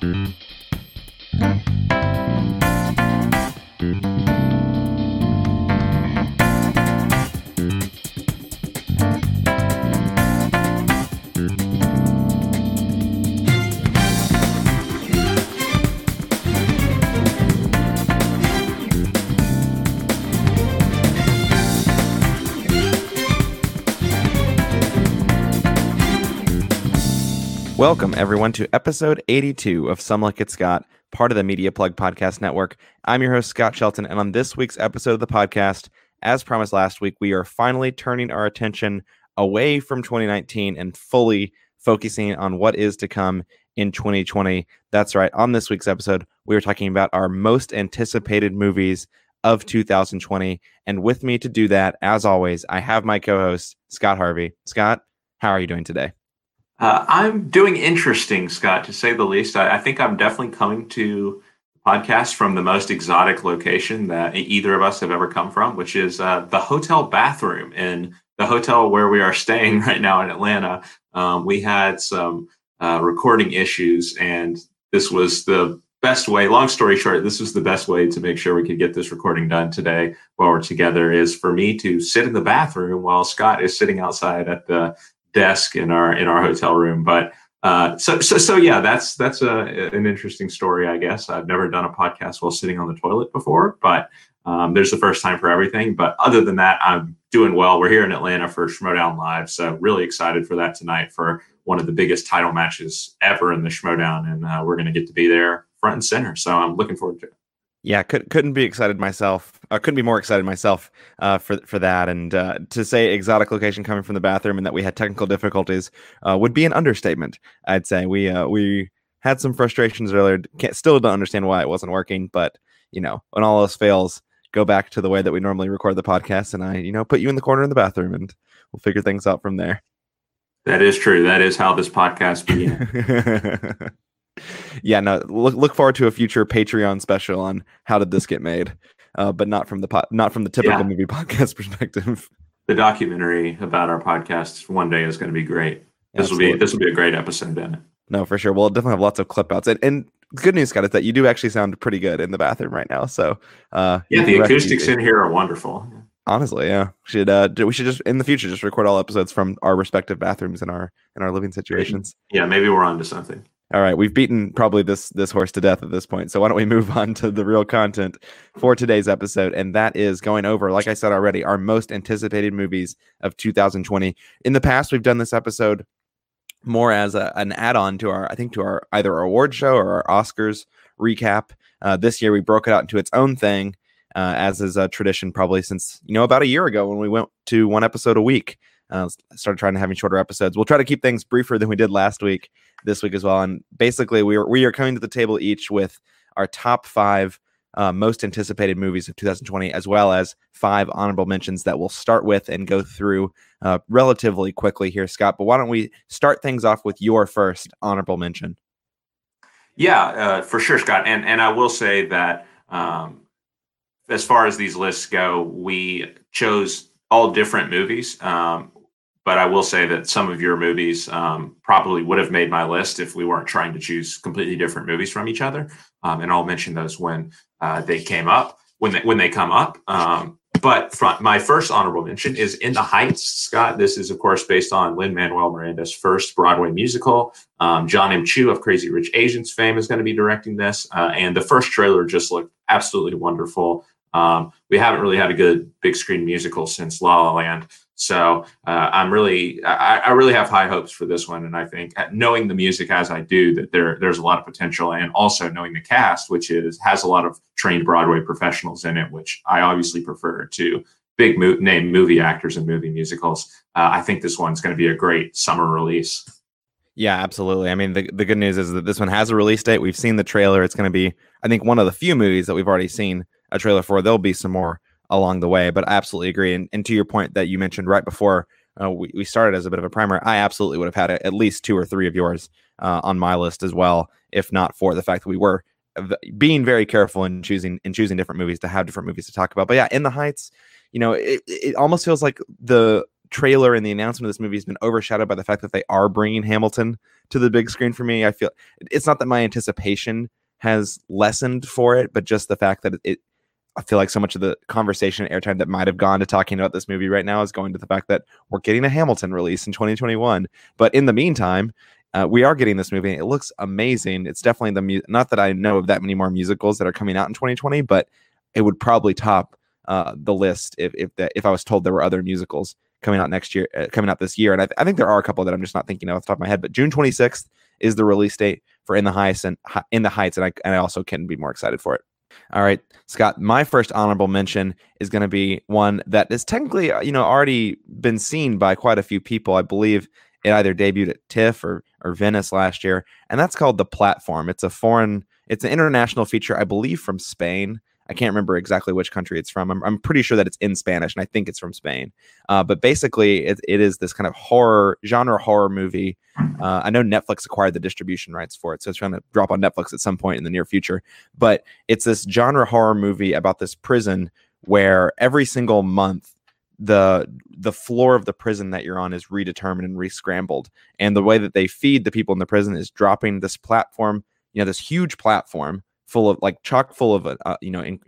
Mm-hmm. Welcome, everyone, to episode 82 of Some Like It Scott, part of the Media Plug Podcast Network. I'm your host, Scott Shelton, and on this week's episode of the podcast, as promised last week, we are finally turning our attention away from 2019 and fully focusing on what is to come in 2020. That's right. On this week's episode, we are talking about our most anticipated movies of 2020. And with me to do that, as always, I have my co host, Scott Harvey. Scott, how are you doing today? Uh, I'm doing interesting, Scott, to say the least. I, I, think I'm definitely coming to the podcast from the most exotic location that either of us have ever come from, which is uh, the hotel bathroom in the hotel where we are staying right now in Atlanta. Um, we had some uh, recording issues, and this was the best way. Long story short, this was the best way to make sure we could get this recording done today while we're together. Is for me to sit in the bathroom while Scott is sitting outside at the desk in our in our hotel room. But uh, so so so yeah, that's that's a, an interesting story, I guess. I've never done a podcast while sitting on the toilet before, but um, there's the first time for everything. But other than that, I'm doing well. We're here in Atlanta for Schmoedown Live, so really excited for that tonight for one of the biggest title matches ever in the Schmoedown, and uh, we're going to get to be there front and center. So I'm looking forward to it yeah, could, couldn't be excited myself. I uh, couldn't be more excited myself uh, for for that. And uh, to say exotic location coming from the bathroom and that we had technical difficulties uh, would be an understatement. I'd say we uh, we had some frustrations earlier. Can't, still don't understand why it wasn't working, but you know, when all else fails, go back to the way that we normally record the podcast, and I you know put you in the corner in the bathroom, and we'll figure things out from there. That is true. That is how this podcast began. yeah, no. Look look forward to a future Patreon special on how did this get made, uh, but not from the po- not from the typical yeah. movie podcast perspective. The documentary about our podcast one day is going to be great. This Absolutely. will be this will be a great episode, Ben. No, for sure. We'll definitely have lots of clip outs. And, and good news, Scott, is that you do actually sound pretty good in the bathroom right now. So uh, yeah, the acoustics in here are wonderful. Honestly, yeah. Should uh we should just in the future just record all episodes from our respective bathrooms in our in our living situations. Yeah, maybe we're on to something. All right, we've beaten probably this this horse to death at this point. So why don't we move on to the real content for today's episode and that is going over like I said already our most anticipated movies of 2020. In the past we've done this episode more as a, an add-on to our I think to our either our award show or our Oscars recap. Uh, this year we broke it out into its own thing uh, as is a tradition probably since you know about a year ago when we went to one episode a week. Uh, started trying to having shorter episodes. We'll try to keep things briefer than we did last week this week as well. And basically, we are we are coming to the table each with our top five uh, most anticipated movies of 2020, as well as five honorable mentions that we'll start with and go through uh, relatively quickly here, Scott. But why don't we start things off with your first honorable mention? Yeah, uh, for sure, Scott. And and I will say that um, as far as these lists go, we chose all different movies. Um, but I will say that some of your movies um, probably would have made my list if we weren't trying to choose completely different movies from each other. Um, and I'll mention those when uh, they came up, when they, when they come up. Um, but from, my first honorable mention is In the Heights, Scott. This is, of course, based on Lin Manuel Miranda's first Broadway musical. Um, Jon M. Chu of Crazy Rich Asians fame is going to be directing this. Uh, and the first trailer just looked absolutely wonderful. Um, we haven't really had a good big screen musical since La La Land. So uh, I'm really, I, I, really have high hopes for this one, and I think knowing the music as I do, that there there's a lot of potential, and also knowing the cast, which is has a lot of trained Broadway professionals in it, which I obviously prefer to big mo- name movie actors and movie musicals. Uh, I think this one's going to be a great summer release. Yeah, absolutely. I mean, the, the good news is that this one has a release date. We've seen the trailer. It's going to be, I think, one of the few movies that we've already seen a trailer for. There'll be some more along the way. But I absolutely agree. And, and to your point that you mentioned right before uh, we, we started as a bit of a primer, I absolutely would have had at least two or three of yours uh, on my list as well, if not for the fact that we were being very careful in choosing in choosing different movies to have different movies to talk about. But yeah, in the Heights, you know, it, it almost feels like the trailer and the announcement of this movie has been overshadowed by the fact that they are bringing Hamilton to the big screen for me. I feel it's not that my anticipation has lessened for it, but just the fact that it, I feel like so much of the conversation airtime that might have gone to talking about this movie right now is going to the fact that we're getting a Hamilton release in 2021. But in the meantime, uh, we are getting this movie. It looks amazing. It's definitely the mu- not that I know of that many more musicals that are coming out in 2020, but it would probably top uh, the list if if that if I was told there were other musicals coming out next year, uh, coming out this year. And I, th- I, think there are a couple that I'm just not thinking of off the top of my head. But June 26th is the release date for In the Heights and In the Heights, and I and I also can be more excited for it. All right, Scott. My first honorable mention is going to be one that is technically, uh, you know, already been seen by quite a few people. I believe it either debuted at TIFF or or Venice last year, and that's called The Platform. It's a foreign, it's an international feature, I believe, from Spain. I can't remember exactly which country it's from. I'm, I'm pretty sure that it's in Spanish, and I think it's from Spain. Uh, but basically, it, it is this kind of horror genre horror movie. Uh, I know Netflix acquired the distribution rights for it, so it's going to drop on Netflix at some point in the near future. But it's this genre horror movie about this prison where every single month the the floor of the prison that you're on is redetermined and rescrambled and the way that they feed the people in the prison is dropping this platform you know this huge platform full of like chock full of a uh, you know in,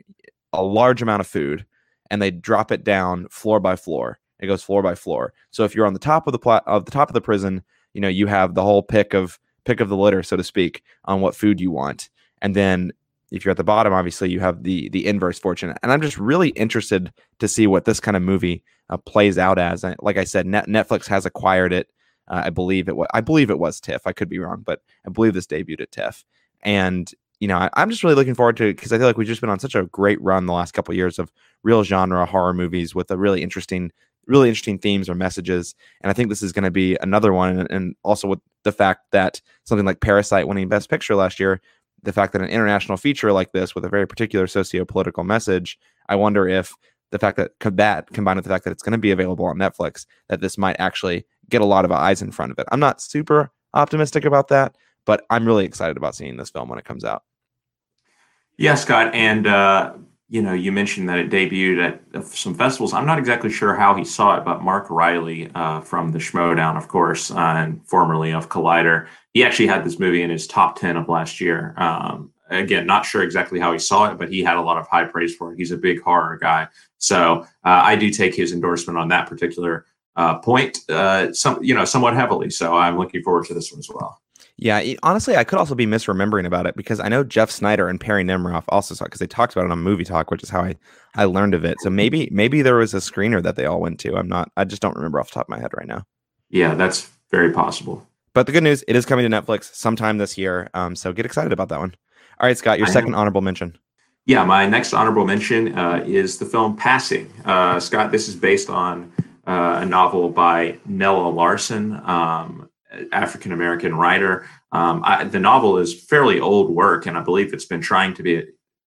a large amount of food and they drop it down floor by floor. It goes floor by floor. So if you're on the top of the plat of the top of the prison you know you have the whole pick of pick of the litter so to speak on what food you want. And then if you're at the bottom obviously you have the the inverse fortune. And i'm just really interested to see what this kind of movie uh, plays out as. Like i said Net- netflix has acquired it. Uh, i believe it was i believe it was tiff. I could be wrong but i believe this debuted at tiff. And you know, I, am just really looking forward to it because I feel like we've just been on such a great run the last couple of years of real genre horror movies with a really interesting, really interesting themes or messages. And I think this is going to be another one. And, and, also with the fact that something like Parasite winning Best Picture last year, the fact that an international feature like this with a very particular socio-political message, I wonder if the fact that that combined with the fact that it's going to be available on Netflix, that this might actually get a lot of eyes in front of it. I'm not super optimistic about that, but I'm really excited about seeing this film when it comes out. Yeah, Scott, and uh, you know, you mentioned that it debuted at some festivals. I'm not exactly sure how he saw it, but Mark Reilly uh, from the Schmoedown, of course, uh, and formerly of Collider, he actually had this movie in his top ten of last year. Um, again, not sure exactly how he saw it, but he had a lot of high praise for it. He's a big horror guy, so uh, I do take his endorsement on that particular uh, point, uh, some you know, somewhat heavily. So I'm looking forward to this one as well. Yeah, honestly, I could also be misremembering about it because I know Jeff Sneider and Perry Nemiroff also saw it because they talked about it on Movie Talk, which is how I I learned of it. So maybe maybe there was a screener that they all went to. I'm not. I just don't remember off the top of my head right now. Yeah, that's very possible. But the good news, it is coming to Netflix sometime this year. Um, so get excited about that one. All right, Scott, your I second honorable mention. Yeah, my next honorable mention uh, is the film Passing. Uh, Scott, this is based on uh, a novel by Nella Larsen. Um, African American writer. Um, I, the novel is fairly old work, and I believe it's been trying to be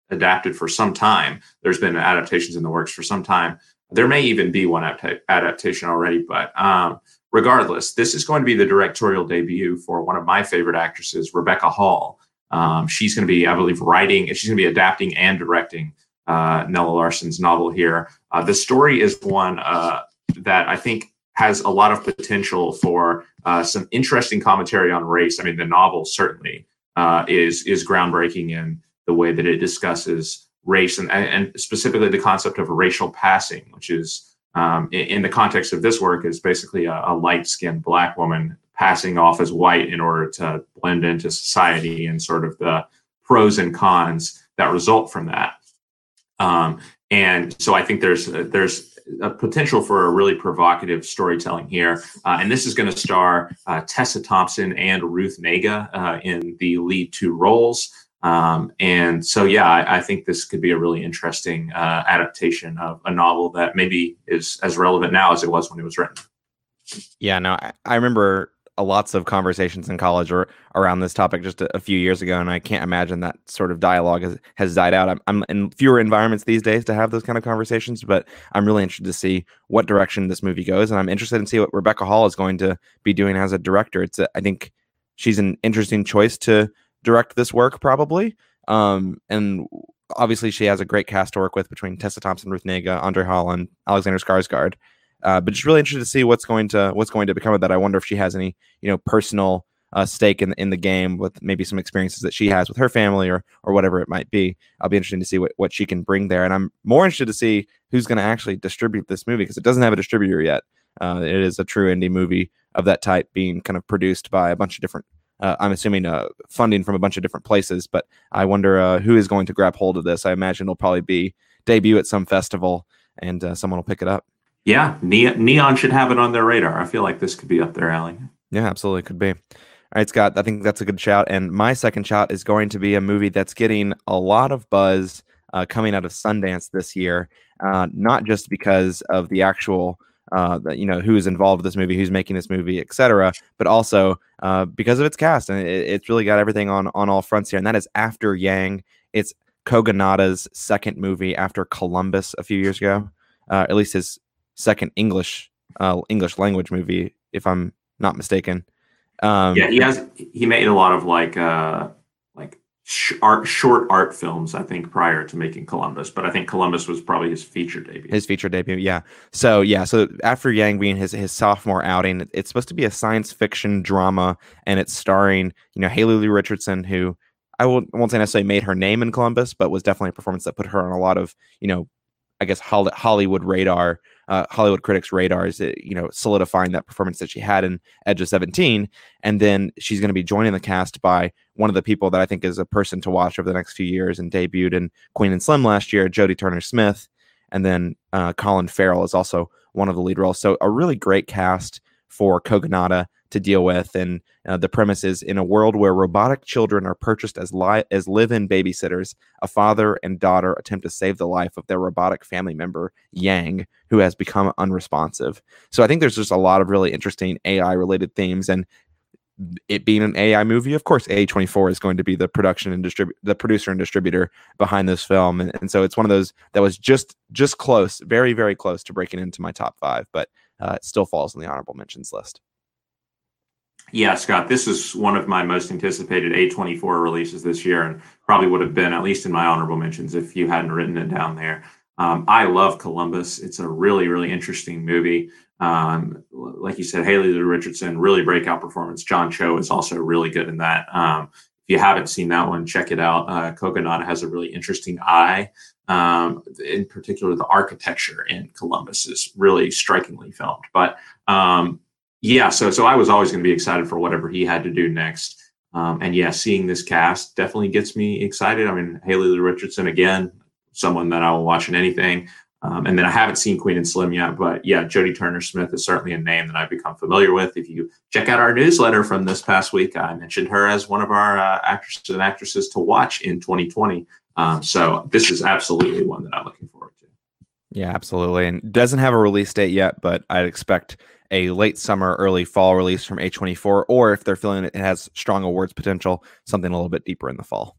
adapted for some time. There's been adaptations in the works for some time. There may even be one adaptation already, but um, regardless, this is going to be the directorial debut for one of my favorite actresses, Rebecca Hall. Um, she's going to be, I believe, writing, she's going to be adapting and directing uh, Nella Larsen's novel here. Uh, the story is one uh, that I think has a lot of potential for uh, some interesting commentary on race. I mean, the novel certainly uh, is is groundbreaking in the way that it discusses race and and specifically the concept of racial passing, which is um, in, the context of this work is basically a, a light skinned black woman passing off as white in order to blend into society and sort of the pros and cons that result from that. Um, and so I think there's there's a potential for a really provocative storytelling here. Uh, and this is going to star uh, Tessa Thompson and Ruth Negga uh, in the lead two roles. Um, and so, yeah, I, I, think this could be a really interesting uh, adaptation of a novel that maybe is as relevant now as it was when it was written. Yeah, no, I, I remember lots of conversations in college or around this topic just a, a, few years ago, and I can't imagine that sort of dialogue has, has died out. I'm, I'm in fewer environments these days to have those kind of conversations, but I'm really interested to see what direction this movie goes, and I'm interested in see what Rebecca Hall is going to be doing as a director. It's a, I think she's an interesting choice to direct this work, probably, um, and obviously she has a great cast to work with between Tessa Thompson, Ruth Negga, Andre Holland, Alexander Skarsgård. Uh, but just really interested to see what's going to what's going to become of that. I wonder if she has any you know personal uh, stake in in the game with maybe some experiences that she has with her family or or whatever it might be. I'll be interested to see what, what she can bring there, and I'm more interested to see who's going to actually distribute this movie because it doesn't have a distributor yet. Uh, it is a true indie movie of that type, being kind of produced by a bunch of different. Uh, I'm assuming uh, funding from a bunch of different places, but I wonder uh, who is going to grab hold of this. I imagine it'll probably be debut at some festival, and uh, someone will pick it up. Yeah, Neon should have it on their radar. I feel like this could be up their alley. Yeah, absolutely could be. All right, Scott, I think that's a good shout. And my second shout is going to be a movie that's getting a lot of buzz uh, coming out of Sundance this year, uh, not just because of the actual, uh, you know, who's involved with this movie, who's making this movie, etc., but also uh, because of its cast. And it, it's really got everything on, on all fronts here. And that is After Yang. It's Kogonada's second movie after Columbus a few years ago, uh, at least his second English uh, English language movie, if I'm not mistaken. Um, yeah, he has. He made a lot of like uh, like sh- art, short art films. I think prior to making Columbus, but I think Columbus was probably his feature debut. His feature debut, yeah. So yeah, so after Yang being his his sophomore outing, it's supposed to be a science fiction drama, and it's starring you know Haley Lu Richardson, who I won't, won't say necessarily made her name in Columbus, but was definitely a performance that put her on a lot of you know, I guess Hollywood radar uh, Hollywood critics' radars, uh, you know, solidifying that performance that she had in Edge of 17. And then she's going to be joining the cast by one of the people that I think is a person to watch over the next few years and debuted in Queen and Slim last year, Jodie Turner Smith. And then uh, Colin Farrell is also one of the lead roles. So a really great cast for Kogonada to deal with. And uh, the premise is in a world where robotic children are purchased as li- as live-in babysitters, a father and daughter attempt to save the life of their robotic family member Yang, who has become unresponsive. So I think there's just a lot of really interesting AI-related themes and. It being an AI movie, of course, A24 is going to be the production and distribute the producer and distributor behind this film, and, and so it's one of those that was just just close, very very close to breaking into my top five, but uh, it still falls on the honorable mentions list. Yeah, Scott, this is one of my most anticipated A24 releases this year, and probably would have been at least in my honorable mentions if you hadn't written it down there. Um, I love Columbus. It's a really, really interesting movie. Um, like you said, Haley Lu Richardson, really breakout performance. John Cho is also really good in that. Um, if you haven't seen that one, check it out. Uh, Kogonada has a really interesting eye. Um, in particular, the architecture in Columbus is really strikingly filmed. But um, yeah, so so I was always going to be excited for whatever he had to do next. Um, and yeah, seeing this cast definitely gets me excited. I mean, Haley Richardson again, someone that I will watch in anything. Um, and then I haven't seen Queen and Slim yet, but yeah, Jodie Turner Smith is certainly a name that I've become familiar with. If you check out our newsletter from this past week, I mentioned her as one of our uh, actresses and actresses to watch in 2020. Um, so this is absolutely one that I'm looking forward to. Yeah, absolutely. And doesn't have a release date yet, but I'd expect a late summer, early fall release from A24, or if they're feeling it has strong awards potential, something a little bit deeper in the fall.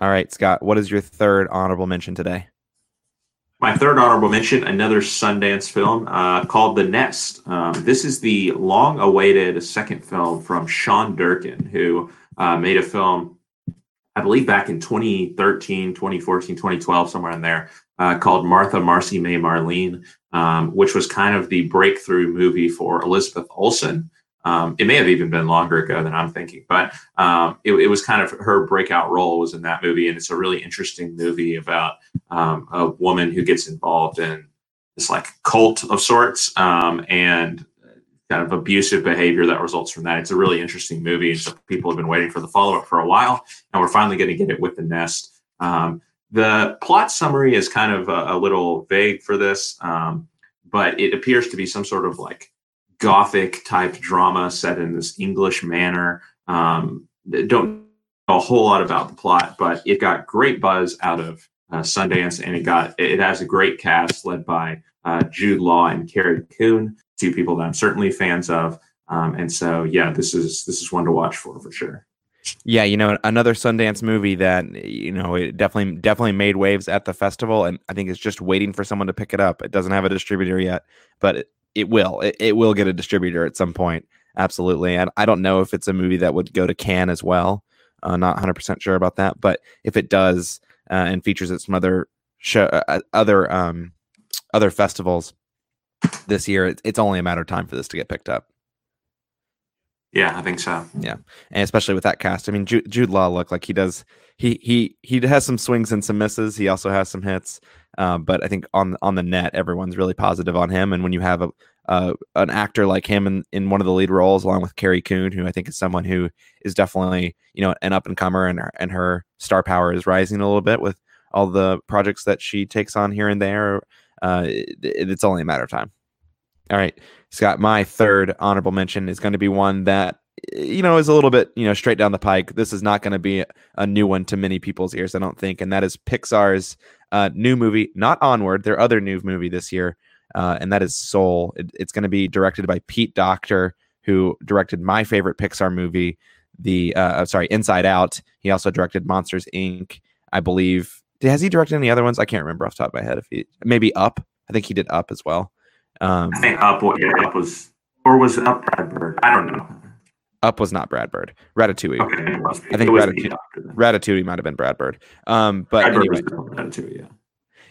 All right, Scott, what is your third honorable mention today? My third honorable mention, another Sundance film uh, called The Nest. Um, this is the long awaited second film from Sean Durkin, who uh, made a film, I believe, back in 2013, 2014, 2012, somewhere in there, uh, called Martha, Marcy, May, Marlene, um, which was kind of the breakthrough movie for Elizabeth Olsen. Um, it may have even been longer ago than I'm thinking, but um, it, it, was kind of her breakout role was in that movie, and it's a really interesting movie about um, a woman who gets involved in this like cult of sorts um, and kind of abusive behavior that results from that. It's a really interesting movie, and so people have been waiting for the follow up for a while, and we're finally going to get it with the Nest. Um, the plot summary is kind of a, a little vague for this, um, but it appears to be some sort of like gothic type drama set in this English manor. Um, don't know a whole lot about the plot, but it got great buzz out of uh, Sundance, and it got it has a great cast led by uh, Jude Law and Carrie Coon, two people that I'm certainly fans of. Um, and so, yeah, this is this is one to watch for for sure. Yeah, you know, another Sundance movie that you know it definitely definitely made waves at the festival, and I think it's just waiting for someone to pick it up. It doesn't have a distributor yet, but it, it will. It, it will get a distributor at some point. Absolutely, and I don't know if it's a movie that would go to Cannes as well. Uh, not 100 percent sure about that, but if it does uh, and features at some other show, uh, uh, other um, other festivals, this year, it's only a matter of time for this to get picked up. Yeah, I think so. Yeah, and especially with that cast, I mean, Jude, Jude Law look like he does. He he he has some swings and some misses. He also has some hits, uh, but I think on on the net, everyone's really positive on him. And when you have a uh, an actor like him in, in one of the lead roles, along with Carrie Coon, who I think is someone who is definitely you know an up and comer, and her, and her star power is rising a little bit with all the projects that she takes on here and there. Uh, it, it's only a matter of time. All right, Scott. My third honorable mention is going to be one that you know is a little bit you know straight down the pike. This is not going to be a new one to many people's ears, I don't think, and that is Pixar's uh, new movie, not Onward, their other new movie this year, uh, and that is Soul. It, it's going to be directed by Pete Docter, who directed my favorite Pixar movie, the uh, sorry Inside Out. He also directed Monsters Inc. I believe. Has he directed any other ones? I can't remember off top of my head. If he maybe Up, I think he did Up as well. Um, I think Up, yeah, Up was, or was Up Brad Bird? I don't know. Up was not Brad Bird. Ratatouille. Okay, I think Ratatouille, Ratatouille might have been Brad Bird. Um, but Brad anyway, Ratatouille, yeah.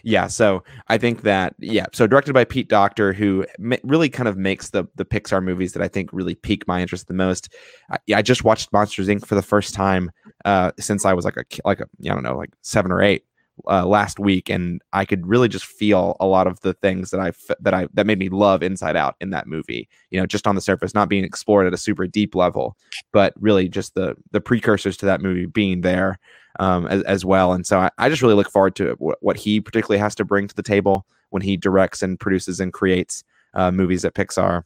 Yeah, so I think that yeah, so directed by Pete Docter, who ma- really kind of makes the the Pixar movies that I think really pique my interest the most. I, I just watched Monsters Inc. for the first time uh, since I was like a like a I don't know like seven or eight, uh, last week, and I could really just feel a lot of the things that I that I that made me love Inside Out in that movie. You know, just on the surface, not being explored at a super deep level, but really just the the precursors to that movie being there um, as, as well. And so I, I just really look forward to what, what he particularly has to bring to the table when he directs and produces and creates uh, movies at Pixar.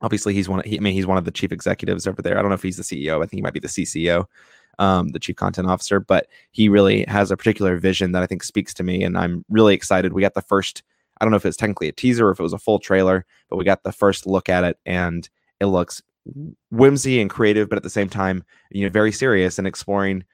Obviously, he's one. Of, he, I mean, he's one of the chief executives over there. I don't know if he's the CEO. I think he might be the CCO um, the chief content officer, but he really has a particular vision that I think speaks to me, and I'm really excited. We got the first. I don't know if it's technically a teaser or if it was a full trailer, but we got the first look at it, and it looks whimsy and creative, but at the same time, you know, very serious and exploring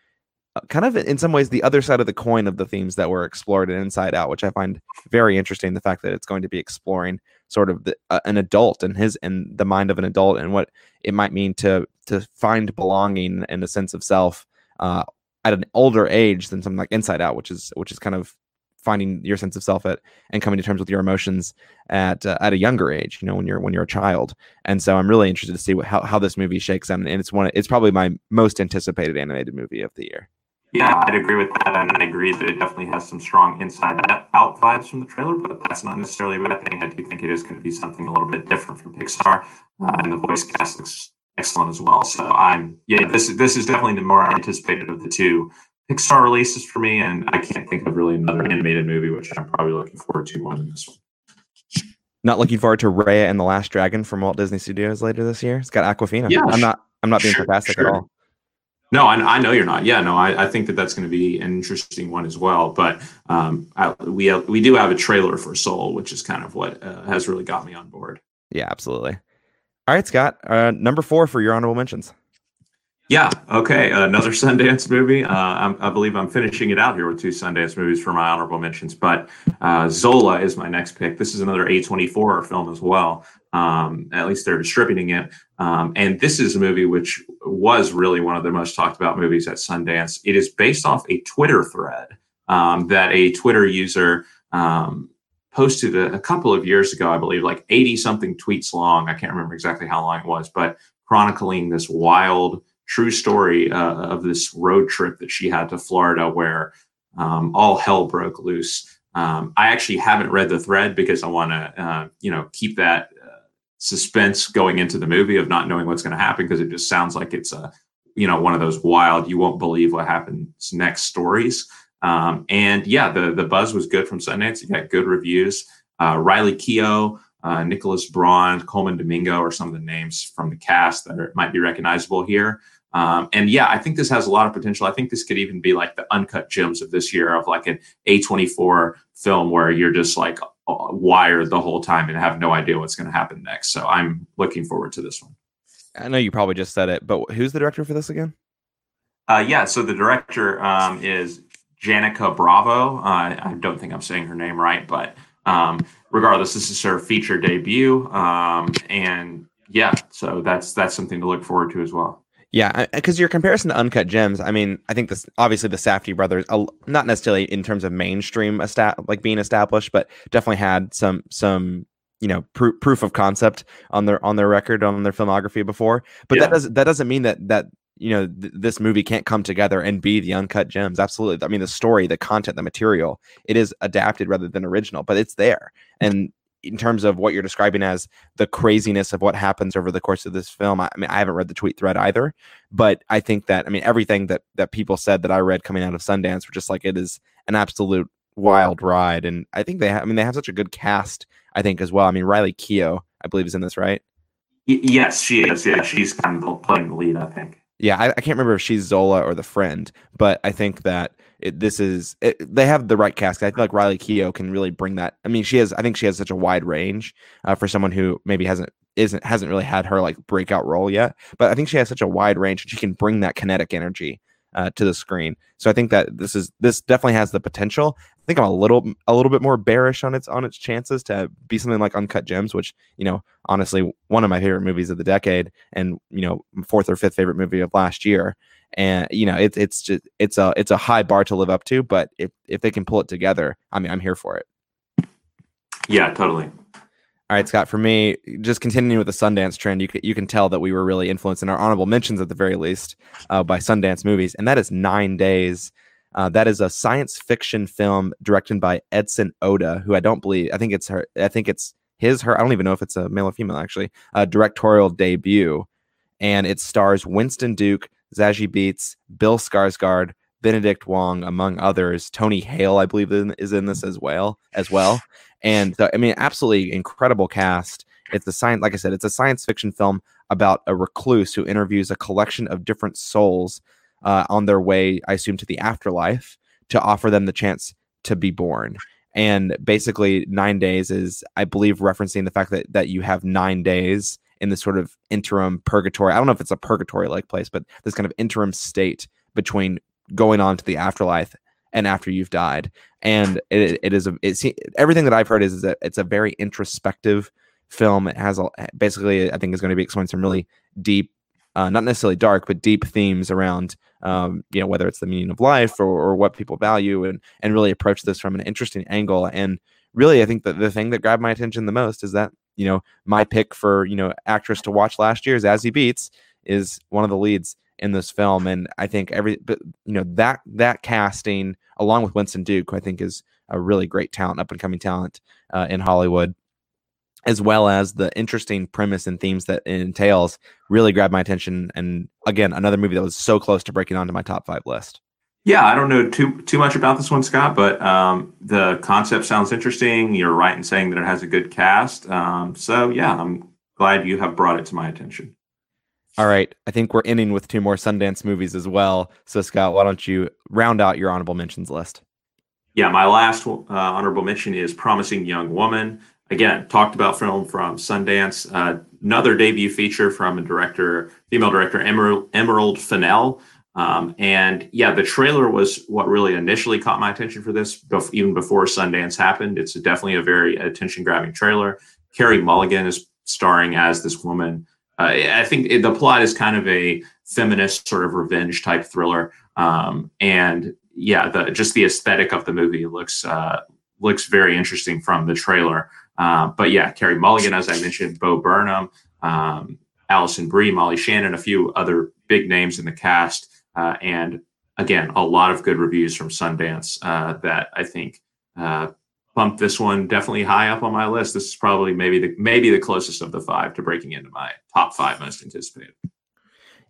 uh, kind of in some ways the other side of the coin of the themes that were explored in Inside Out, which I find very interesting. The fact that it's going to be exploring sort of the, uh, an adult and his and the mind of an adult and what it might mean to to find belonging and a sense of self uh, at an older age than something like Inside Out, which is which is kind of finding your sense of self at and coming to terms with your emotions at uh, at a younger age. You know, when you're when you're a child. And so I'm really interested to see what, how how this movie shakes out. And it's one. It's probably my most anticipated animated movie of the year. Yeah, I'd agree with that, and I agree that it definitely has some strong inside out vibes from the trailer, but that's not necessarily a bad thing. I do think it is going to be something a little bit different from Pixar, uh, and the voice cast looks excellent as well. So I'm yeah, this this is definitely the more anticipated of the two Pixar releases for me, and I can't think of really another animated movie which I'm probably looking forward to more than this one. Not looking forward to Raya and the Last Dragon from Walt Disney Studios later this year. It's got Awkwafina. Yeah, I'm not. I'm not being sure, sarcastic sure. at all. No, I, I, know you're not. Yeah, no, I, I think that that's going to be an interesting one as well. But um, I, we have, we do have a trailer for Soul, which is kind of what uh, has really got me on board. Yeah, absolutely. All right, Scott. Uh, number four for your honorable mentions. Yeah. Okay. Another Sundance movie. Uh, i believe I'm finishing it out here with two Sundance movies for my honorable mentions. But uh, Zola is my next pick. This is another A24 film as well. Um, at least they're distributing it. Um, and this is a movie which was really one of the most talked about movies at Sundance. It is based off a Twitter thread um, that a Twitter user um, posted a, a, couple of years ago, I believe, like 80 something tweets long. I can't remember exactly how long it was, but chronicling this wild, true story uh, of this road trip that she had to Florida where um, all hell broke loose. Um, I actually haven't read the thread because I want to, uh, you know, keep that suspense going into the movie of not knowing what's going to happen because it just sounds like it's a you know one of those wild you won't believe what happens next stories um, and yeah the the buzz was good from sundance you got good reviews uh, riley keough uh, nicholas braun Colman domingo are some of the names from the cast that are, might be recognizable here um, and yeah i think this has a lot of potential i think this could even be like the uncut gems of this year of like an a24 film where you're just like wired the whole time and have no idea what's going to happen next. So I'm looking forward to this one. I know you probably just said it, but who's the director for this again? Uh, yeah, so the director um, is Janica Bravo. Uh, I don't think I'm saying her name right, but um, regardless, this is her feature debut, um, and yeah, so that's that's something to look forward to as well. Yeah, because your comparison to Uncut Gems, I mean, I think this obviously the Safdie brothers, not necessarily in terms of mainstream esta- like being established, but definitely had some some you know pr- proof of concept on their on their record on their filmography before but Yeah. that doesn't that doesn't mean that that you know th- this movie can't come together and be the uncut gems. Absolutely. I mean the story the content the material it is adapted rather than original but it's there. And in terms of what you're describing as the craziness of what happens over the course of this film I, I mean i haven't read the tweet thread either but i think that i mean everything that that people said that i read coming out of sundance were just like it is an absolute wild ride. And i think they ha- i mean they have such a good cast i think as well. I mean riley keough i believe is in this right? Y- yes, she is. Yeah, she's kind of playing the lead, I think. Yeah I, I can't remember if she's zola or the friend but i think that it, this is it, they have the right cast i feel like riley keough can really bring that i mean she has i think she has such a wide range uh, for someone who maybe hasn't isn't hasn't really had her like breakout role yet but i think she has such a wide range and she can bring that kinetic energy uh, to the screen. So i think that this is this definitely has the potential i think i'm a little a little bit more bearish on its on its chances to be something like uncut gems which you know honestly one of my favorite movies of the decade and you know fourth or fifth favorite movie of last year and you know it's it's just it's a it's a high bar to live up to but if if they can pull it together i mean i'm here for it Yeah, totally. all right scott for me just continuing with the sundance trend you can, you can tell that we were really influenced in our honorable mentions at the very least uh, by sundance movies and that is nine days uh, that is a science fiction film directed by edson oda who i don't believe i think it's her i think it's his her i don't even know if it's a male or female actually uh, directorial debut. And it stars winston duke zazie beetz bill skarsgård benedict wong among others. Tony hale i believe is in this as well as well. And so, I mean, absolutely incredible cast. It's a science, like I said, it's a science fiction film about a recluse who interviews a collection of different souls uh, on their way, I assume, to the afterlife to offer them the chance to be born. And basically, nine days is, I believe, referencing the fact that that you have nine days in this sort of interim purgatory. I don't know if it's a purgatory like place, but this kind of interim state between going on to the afterlife and after you've died and it, it is a it's everything that i've heard is, is that it's a very introspective film it has a, basically i think is going to be exploring some really deep uh, not necessarily dark but deep themes around um, you know whether it's the meaning of life or, or what people value and and really approach this from an interesting angle. And really i think that the thing that grabbed my attention the most is that you know my pick for you know actress to watch last year is Zazie Beetz is one of the leads in this film. And i think every but you know that that casting along with winston duke i think is a really great talent up and coming talent uh, in hollywood as well as the interesting premise and themes that it entails really grabbed my attention and again another movie that was so close to breaking onto my top five list Yeah, I don't know too too much about this one, Scott, but um, the concept sounds interesting. You're right in saying that it has a good cast. Um, so yeah, I'm glad you have brought it to my attention. all right i think we're ending with two more sundance movies as well so scott why don't you round out your honorable mentions list Yeah, my last uh, honorable mention is Promising Young Woman. Again, talked about film from Sundance. Uh, another debut feature from a director, female director, Emerald, Emerald Fennell. Um, and yeah, the trailer was what really initially caught my attention for this, bef- even before Sundance happened. It's definitely a very attention grabbing trailer. Carey Mulligan is starring as this woman. Uh, I think it, the plot is kind of a feminist sort of revenge type thriller. Um, and yeah, the just the aesthetic of the movie looks uh, looks very interesting from the trailer. Uh, but yeah, Carey Mulligan, as I mentioned, Bo Burnham, um, Alison Brie, Molly Shannon, a few other big names in the cast, uh, and again, a lot of good reviews from Sundance uh, that I think uh, bumped this one definitely high up on my list. This is probably maybe the maybe the closest of the five to breaking into my top five most anticipated.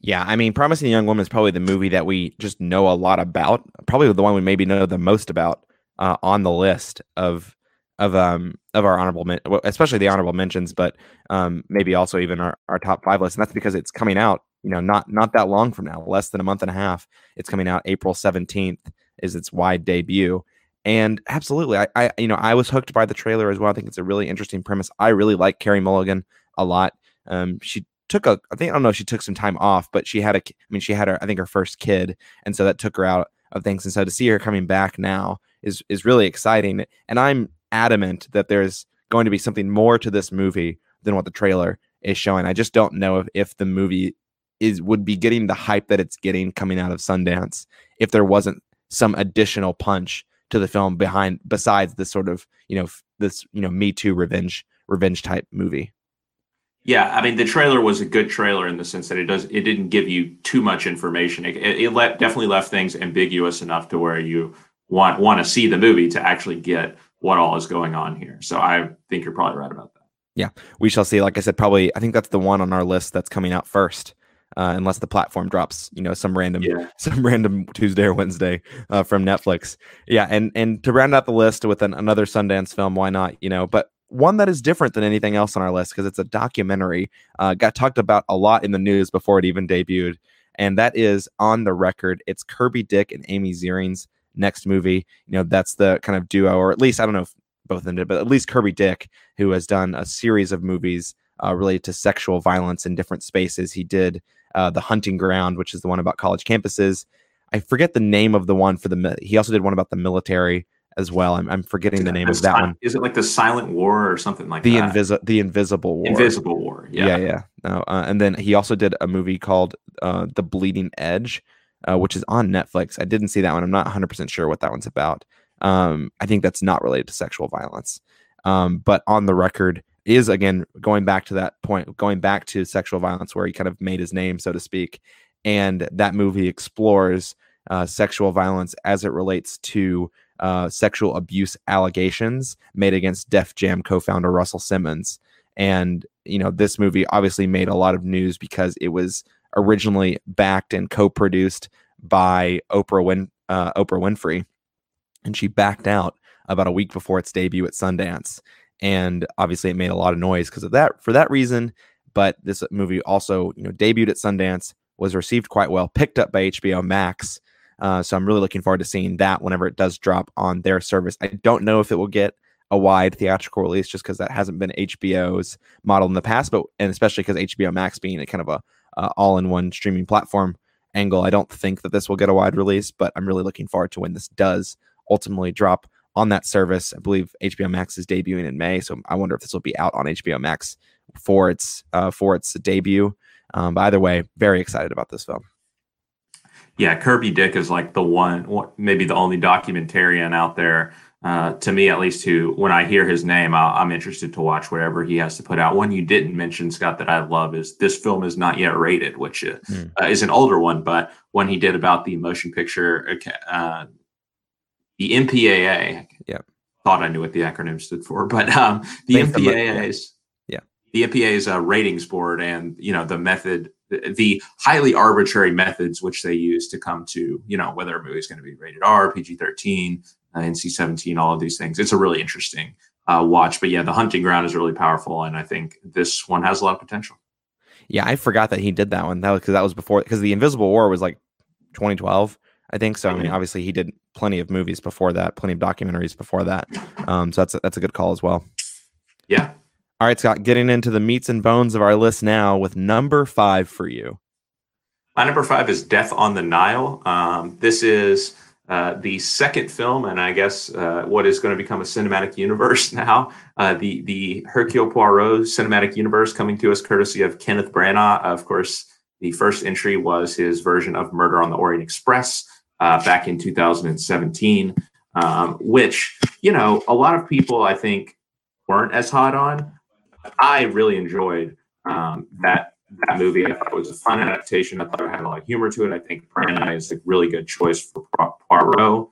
Yeah, I mean, Promising Young Woman is probably the movie that we just know a lot about. Probably the one we maybe know the most about uh, on the list of of um of our honorable men- especially the honorable mentions, but um maybe also even our, our top five list. And that's because it's coming out, you know, not not that long from now, less than a month and a half. It's coming out April seventeenth is its wide debut. And absolutely, I, I you know I was hooked by the trailer as well. I think it's a really interesting premise. I really like Carey Mulligan a lot. Um, she took a I think I don't know if she took some time off, but she had a I mean she had her I think her first kid, and so that took her out of things. And so to see her coming back now is is really exciting. And I'm adamant that there's going to be something more to this movie than what the trailer is showing. I just don't know if, if the movie is would be getting the hype that it's getting coming out of Sundance if there wasn't some additional punch to the film behind besides this sort of you know this you know Me Too revenge revenge type movie. Yeah, I mean the trailer was a good trailer in the sense that it does it didn't give you too much information. It, it, it let, definitely left things ambiguous enough to where you want want to see the movie to actually get what all is going on here. So I think you're probably right about that. Yeah, we shall see. Like I said, probably I think that's the one on our list that's coming out first. Uh, unless the platform drops, you know, some random, yeah. some random Tuesday or Wednesday uh, from Netflix. Yeah, and and to round out the list with an, another Sundance film, why not? You know, but one that is different than anything else on our list because it's a documentary. Uh, got talked about a lot in the news before it even debuted, and that is on the record. It's Kirby Dick and Amy Ziering's next movie. You know, that's the kind of duo, or at least I don't know if both of them did, but at least Kirby Dick, who has done a series of movies uh, related to sexual violence in different spaces. He did uh, The Hunting Ground, which is the one about college campuses. I forget the name of the one for the. He also did one about the military as well. I'm, I'm forgetting the name of that one. Is it like the Silent War or something like the that? Invisi- the Invisible War. Invisible War. Yeah, yeah, yeah. No, uh, and then he also did a movie called uh, The Bleeding Edge, uh, which is on Netflix. I didn't see that one. I'm not 100 percent sure what that one's about. Um, I think that's not related to sexual violence. Um, but on the record is again going back to that point, going back to sexual violence, where he kind of made his name, so to speak. And that movie explores uh, sexual violence as it relates to uh, sexual abuse allegations made against Def Jam co-founder Russell Simmons. And you know, this movie obviously made a lot of news because it was originally backed and co-produced by Oprah Win uh, Oprah Winfrey, and she backed out about a week before its debut at Sundance. And obviously, it made a lot of noise because of that. For that reason, but this movie also, you know, debuted at Sundance, was received quite well, picked up by HBO Max, uh, so I'm really looking forward to seeing that whenever it does drop on their service. I don't know if it will get a wide theatrical release just because that hasn't been HBO's model in the past, but and especially because HBO Max being a kind of a uh, all-in-one streaming platform angle, I don't think that this will get a wide release. But I'm really looking forward to when this does ultimately drop on that service. I believe HBO Max is debuting in May, so I wonder if this will be out on HBO Max for its uh, for its debut. Um, but either way, very excited about this film yeah, Kirby Dick is like the one, maybe the only documentarian out there, uh, to me at least, who when I hear his name, i am interested to watch whatever he has to put out. One you didn't mention, Scott, that I love is this film is not yet rated, which mm. uh, is an older one, but one he did about the motion picture, uh, the MPAA. Yeah, thought I knew what the acronym stood for, but um, the MPAA's. Yeah. The MPA's uh, ratings board and you know the method the, highly arbitrary methods which they use to come to you know whether a movie is going to be rated R, PG thirteen, uh, NC seventeen, all of these things. It's a really interesting uh, watch. But yeah, the hunting ground is really powerful, and I think this one has a lot of potential. Yeah, I forgot that he did that one. That was because that was before because the Invisible War was like 2012, I think. So I mean, obviously he did plenty of movies before that, plenty of documentaries before that. Um, so that's a, that's a good call as well. Yeah, all right, Scott, getting into the meats and bones of our list now with number five for you. My number five is Death on the Nile. Um, this is uh, the second film, and I guess uh, what is going to become a cinematic universe now. Uh, the the Hercule Poirot cinematic universe coming to us courtesy of Kenneth Branagh. Of course, the first entry was his version of Murder on the Orient Express uh, back in 2017, um, which you know a lot of people I think weren't as hot on. I really enjoyed um, that movie. I thought it was a fun adaptation. I thought it had a lot of humor to it. I think Branagh is a really good choice for Poirot.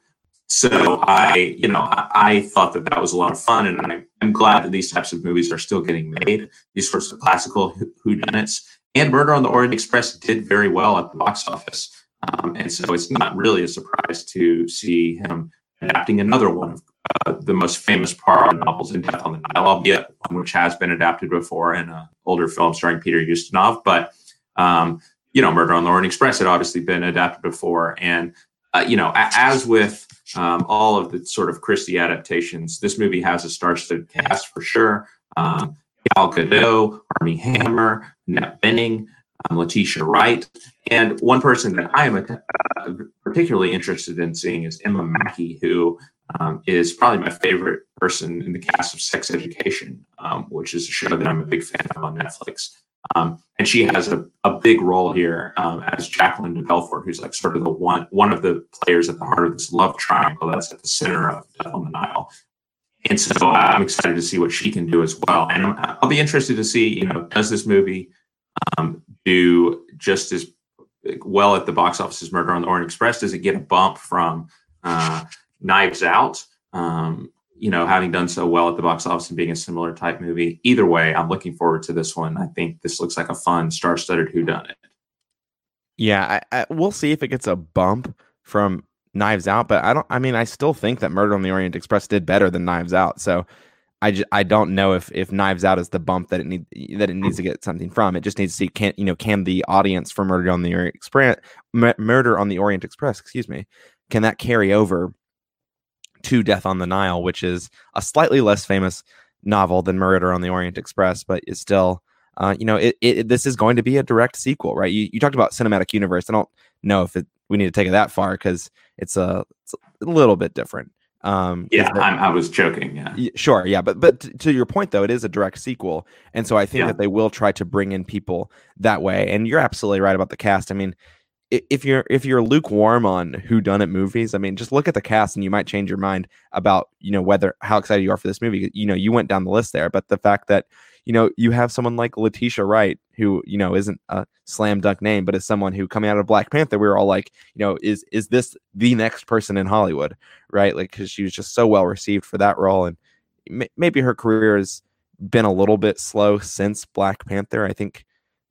So I, you know, I, I, thought that that was a lot of fun, and I, am glad that these types of movies are still getting made. These sorts of classical whodunits and Murder on the Orient Express did very well at the box office, um, and so it's not really a surprise to see him adapting another one of uh, the most famous Poirot novels in Death on the Nile, albeit one which has been adapted before in an older film starring Peter Ustinov. But, um, you know, Murder on the Orient Express had obviously been adapted before. And, uh, you know, as with um, all of the sort of Christie adaptations, this movie has a star-studded cast for sure. Um, Gal Gadot, Armie Hammer, Annette Bening, um, Letitia Wright, and one person that I am uh, particularly interested in seeing is Emma Mackey, who um, is probably my favorite person in the cast of Sex Education, um, which is a show that I'm a big fan of on Netflix. Um, and she has a, a big role here um, as Jacqueline de Bellefort, who's like sort of the one one of the players at the heart of this love triangle that's at the center of Death on the Nile. and so I'm excited to see what she can do as well. And I'll be interested to see, you know, does this movie um, do just as well at the box office as Murder on the Orient Express? Does it get a bump from uh, Knives Out? Um, you know, having done so well at the box office and being a similar type movie. Either way, I'm looking forward to this one. I think this looks like a fun, star-studded whodunit. Yeah, I, I, we'll see if it gets a bump from Knives Out, but I don't. I mean, I still think that Murder on the Orient Express did better than Knives Out. So I just, I don't know if if Knives Out is the bump that it need that it needs to get something from. It just needs to see can you know can the audience for Murder on the Orient Express Murder on the Orient Express, excuse me, can that carry over to Death on the Nile, which is a slightly less famous novel than Murder on the Orient Express, but it's still uh, you know it, it this is going to be a direct sequel, right? You you talked about cinematic universe. I don't know if it we need to take it that far because it's a it's a little bit different. Um, yeah, i was joking. Yeah, sure. Yeah, but but to your point though, it is a direct sequel, and so I think yeah. that they will try to bring in people that way. And you're absolutely right about the cast. I mean, if you're if you're lukewarm on who done it movies, I mean, just look at the cast and you might change your mind about you know whether how excited you are for this movie. You know, you went down the list there, but the fact that you know, you have someone like Letitia Wright, who, you know, isn't a slam dunk name, but is someone who coming out of Black Panther, we were all like, you know, is is this the next person in Hollywood? Right. Like, because she was just so well received for that role. And m- maybe her career has been a little bit slow since Black Panther. I think,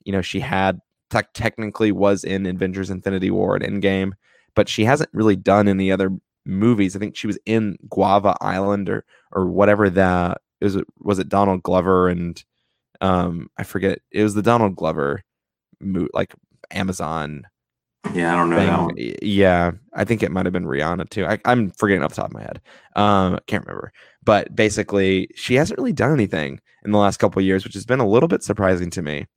you know, she had te- technically was in Avengers Infinity War and Endgame, but she hasn't really done any other movies. I think she was in Guava Island or or whatever the it was it Donald Glover and um I forget it was the Donald Glover mo- like Amazon. Yeah, I don't know. Yeah, I think it might have been Rihanna too. I, am forgetting off the top of my head. Um, can't remember. But basically, she hasn't really done anything in the last couple years, which has been a little bit surprising to me.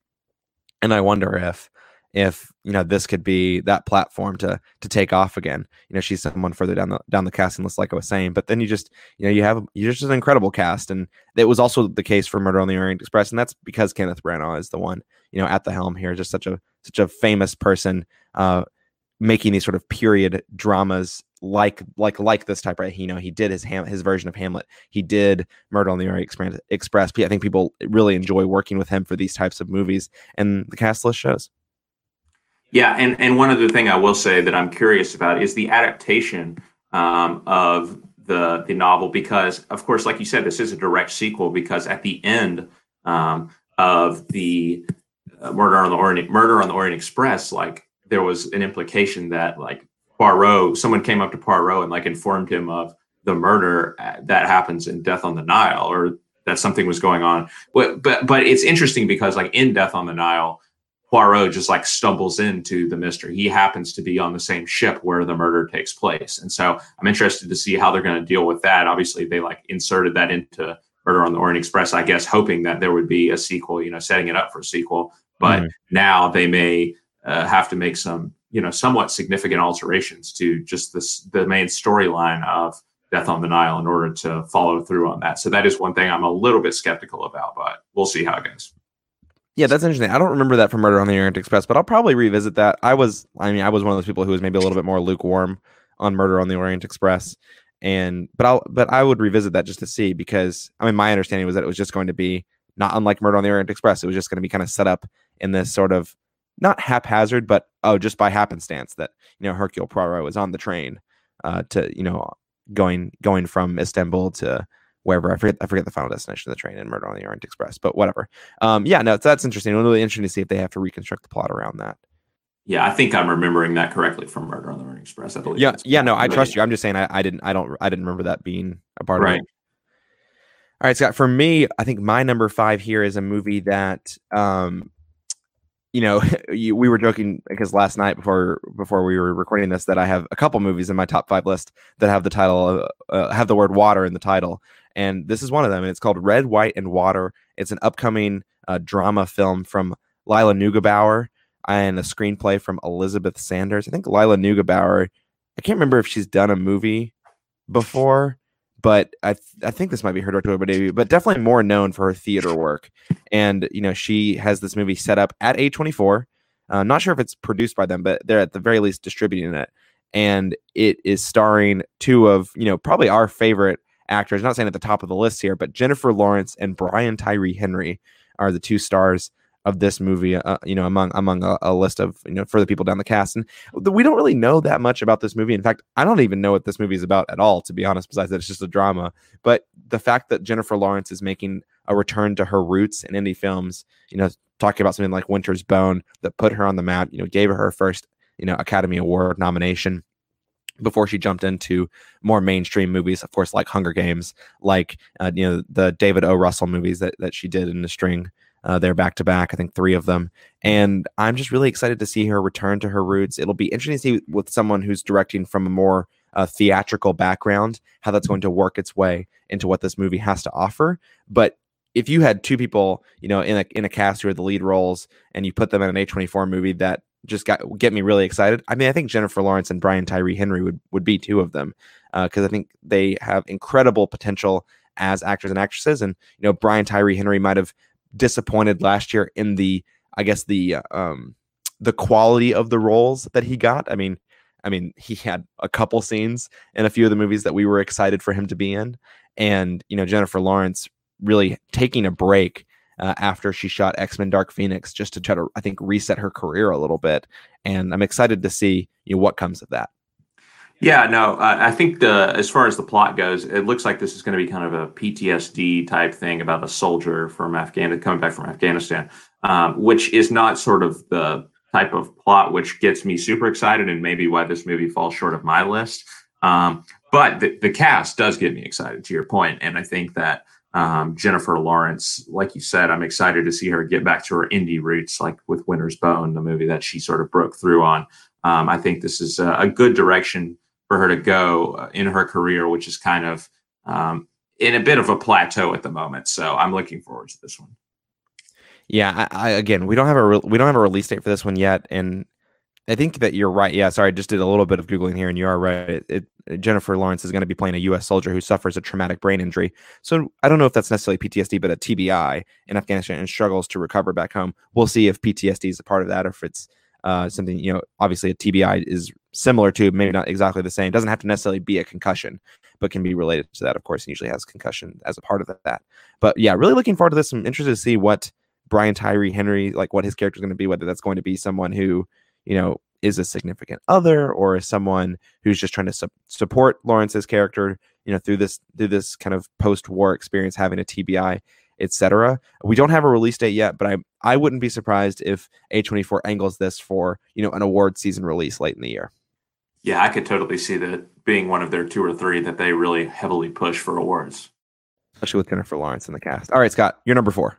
And I wonder if if you know this could be that platform to to take off again. You know, she's someone further down the down the casting list, like I was saying. But then you just you know you have you're just an incredible cast, and it was also the case for Murder on the Orient Express, and that's because Kenneth Branagh is the one you know at the helm here, just such a such a famous person. Uh, making these sort of period dramas like like like this type right you know he did his Ham- his version of hamlet he did murder on the orient express i think people really enjoy working with him for these types of movies and the cast list shows yeah, and and one other thing I will say that I'm curious about is the adaptation um, of the the novel because, of course, like you said, this is a direct sequel because at the end um, of the uh, Murder on the Orient Murder on the Orient Express, like there was an implication that like Poirot, someone came up to Poirot and like informed him of the murder uh, that happens in Death on the Nile, or that something was going on. But but but it's interesting because like in Death on the Nile Poirot just like stumbles into the mystery. He happens to be on the same ship where the murder takes place. And so I'm interested to see how they're going to deal with that. Obviously, they like inserted that into Murder on the Orient Express, I guess, hoping that there would be a sequel, you know, setting it up for a sequel. But mm-hmm. now they may uh, have to make some, you know, somewhat significant alterations to just this, the main storyline of Death on the Nile in order to follow through on that. So that is one thing I'm a little bit skeptical about, but we'll see how it goes. Yeah, that's interesting. I don't remember that from Murder on the Orient Express, but I'll probably revisit that. I was, I mean, I was one of those people who was maybe a little bit more lukewarm on Murder on the Orient Express, and but I'll, but I would revisit that just to see because I mean, my understanding was that it was just going to be not unlike Murder on the Orient Express. It was just going to be kind of set up in this sort of not haphazard, but oh, just by happenstance that you know Hercule Poirot was on the train uh, to you know going going from Istanbul to wherever I forget I forget the final destination of the train in Murder on the Orient Express, but whatever. Um, yeah, no, that's interesting. It'll be really interesting to see if they have to reconstruct the plot around that. Yeah, I think I'm remembering that correctly from Murder on the Orient Express. I believe. Yeah, yeah, no, I trust you. I'm just saying I, I didn't I don't I didn't remember that being a part right. of it. All right, Scott. For me, I think my number five here is a movie that um, you know, you, we were joking because last night before before we were recording this that I have a couple movies in my top five list that have the title uh, have the word water in the title, and this is one of them. And it's called Red, White, and Water. It's an upcoming uh, drama film from Lila Neugebauer and a screenplay from Elizabeth Sanders. I think Lila Neugebauer. I can't remember if she's done a movie before, but I th- I think this might be her directorial debut, but definitely more known for her theater work. And you know, she has this movie set up at A24. I'm uh, not sure if it's produced by them, but they're at the very least distributing it. And it is starring two of you know probably our favorite actors. Not saying at the top of the list here, but Jennifer Lawrence and Brian Tyree Henry are the two stars of this movie. Uh, you know, among among a, a, list of you know further people down the cast, and we don't really know that much about this movie. In fact, I don't even know what this movie is about at all, to be honest. Besides that, it's just a drama. But the fact that Jennifer Lawrence is making a return to her roots in indie films, you know, talking about something like Winter's Bone that put her on the map, you know, gave her her first you know Academy Award nomination before she jumped into more mainstream movies, of course, like Hunger Games, like uh, you know the David O. Russell movies that that she did in the string. Uh, they're back to back, I think three of them, and I'm just really excited to see her return to her roots. It'll be interesting to see with someone who's directing from a more uh, theatrical background how that's going to work its way into what this movie has to offer. But if you had two people, you know, in a in a cast who are the lead roles, and you put them in an A24 movie that just got get me really excited. I mean, I think Jennifer Lawrence and Brian Tyree Henry would would be two of them because uh, I think they have incredible potential as actors and actresses. And you know, Brian Tyree Henry might have disappointed last year in the, I guess the um the quality of the roles that he got. I mean, I mean, he had a couple scenes in a few of the movies that we were excited for him to be in, and you know, Jennifer Lawrence really taking a break uh, after she shot X Men Dark Phoenix just to try to, I think, reset her career a little bit. And I'm excited to see you know, what comes of that. Yeah, no, uh, I think the as far as the plot goes, it looks like this is going to be kind of a PTSD type thing about a soldier from Afghanistan coming back from Afghanistan, um, which is not sort of the type of plot which gets me super excited and maybe why this movie falls short of my list. Um, but the, the cast does get me excited to your point, and I think that um, Jennifer Lawrence, like you said, I'm excited to see her get back to her indie roots, like with Winter's Bone, the movie that she sort of broke through on. Um, I think this is a, a, good direction for her to go uh, in her career, which is kind of um, in a bit of a plateau at the moment. So I'm looking forward to this one. Yeah, I, I, again, we don't have a re- we don't have a release date for this one yet, and I think that you're right. Yeah, sorry, I just did a little bit of googling here, and you are right. It, it, Jennifer Lawrence is going to be playing a U.S. soldier who suffers a traumatic brain injury. So I don't know if that's necessarily PTSD, but a TBI in Afghanistan and struggles to recover back home. We'll see if PTSD is a part of that, or if it's uh, something you know. Obviously, a TBI is similar to, maybe not exactly the same. It doesn't have to necessarily be a concussion, but can be related to that. Of course, and usually has concussion as a part of that. But yeah, really looking forward to this. I'm interested to see what Brian Tyree Henry, like what his character is going to be. Whether that's going to be someone who you know is a significant other or is someone who's just trying to su- support Lawrence's character, you know, through this through this kind of post-war experience, having a TBI, etc. We don't have a release date yet, but I I wouldn't be surprised if A24 angles this for you know an award season release late in the year. Yeah, I could totally see that being one of their two or three that they really heavily push for awards, especially with Jennifer Lawrence in the cast. All right, Scott, you're number four.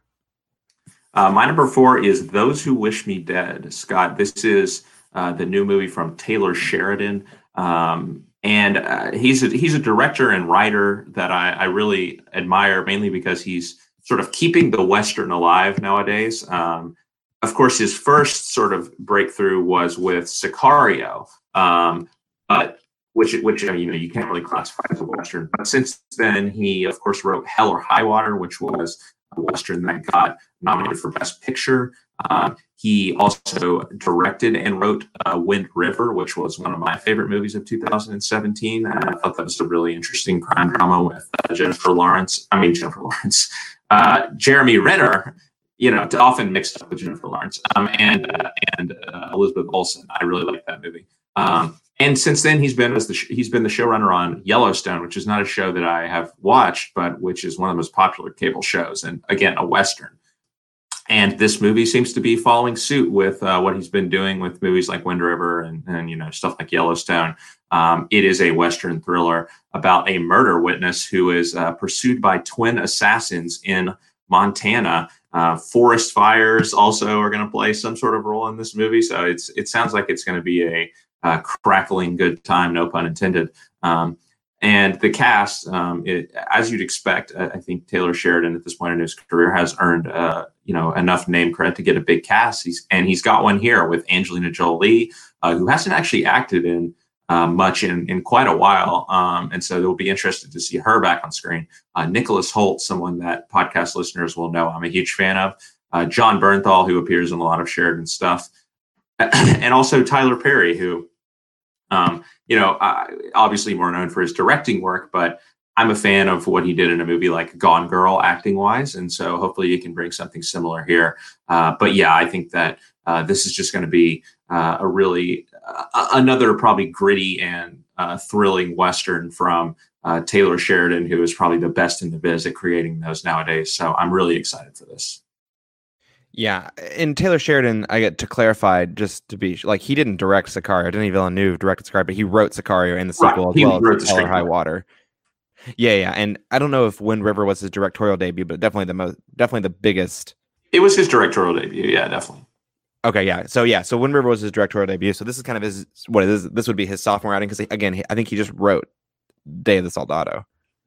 Uh, my number four is Those Who Wish Me Dead. Scott, this is uh, the new movie from Taylor Sheridan. Um, and uh, he's a, he's a director and writer that I, I, really admire, mainly because he's sort of keeping the western alive nowadays. Um, of course, his first sort of breakthrough was with Sicario, um, but which which you know you can't really classify as a western. But since then, he of course wrote Hell or High Water, which was western that got nominated for Best Picture. Um, he also directed and wrote uh, Wind River, which was one of my favorite movies of 2017. And I thought that was a really interesting crime drama with uh, Jennifer Lawrence. I mean, Jennifer Lawrence, uh, Jeremy Renner. You know, often mixed up with Jennifer Lawrence um, and uh, and uh, Elizabeth Olsen. I really like that movie. Um, and since then, he's been as the he's been the showrunner on Yellowstone, which is not a show that I have watched, but which is one of the most popular cable shows, and again, a western. And this movie seems to be following suit with uh, what he's been doing with movies like Wind River and, and you know stuff like Yellowstone. Um, it is a Western thriller about a murder witness who is uh, pursued by twin assassins in Montana. Uh, forest fires also are going to play some sort of role in this movie, so it's it sounds like it's going to be a, a, crackling good time, no pun intended. Um, and the cast, um, it, as you'd expect, I think Taylor Sheridan at this point in his career has earned, uh, you know, enough name credit to get a big cast. He's, and he's got one here with Angelina Jolie, uh, who hasn't actually acted in uh, much in, in quite a while. Um, and so they'll be interested to see her back on screen. Uh, Nicholas Hoult, someone that podcast listeners will know I'm a huge fan of. Uh, Jon Bernthal, who appears in a lot of Sheridan stuff. and also Tyler Perry, who um, you know, obviously more known for his directing work, but I'm a fan of what he did in a movie like Gone Girl, acting wise, and so hopefully he can bring something similar here. Uh, but yeah, I think that uh, this is just going to be uh, a really uh, another probably gritty and uh, thrilling western from Taylor Sheridan, who is probably the best in the biz at creating those nowadays. So I'm really excited for this. Yeah, and Taylor Sheridan, I get to clarify just to be like he didn't direct Sicario. Denis Villeneuve directed Sicario, but he wrote Sicario and the sequel right. as well as Hell High Water. Yeah, yeah, and I don't know if Wind River was his directorial debut, but definitely the most, definitely the biggest. It was his directorial debut. Yeah, definitely. Okay, yeah. So yeah, so Wind River was his directorial debut. So this is kind of his what it is. This would be his sophomore outing because again, I think he just wrote Day of the Soldado.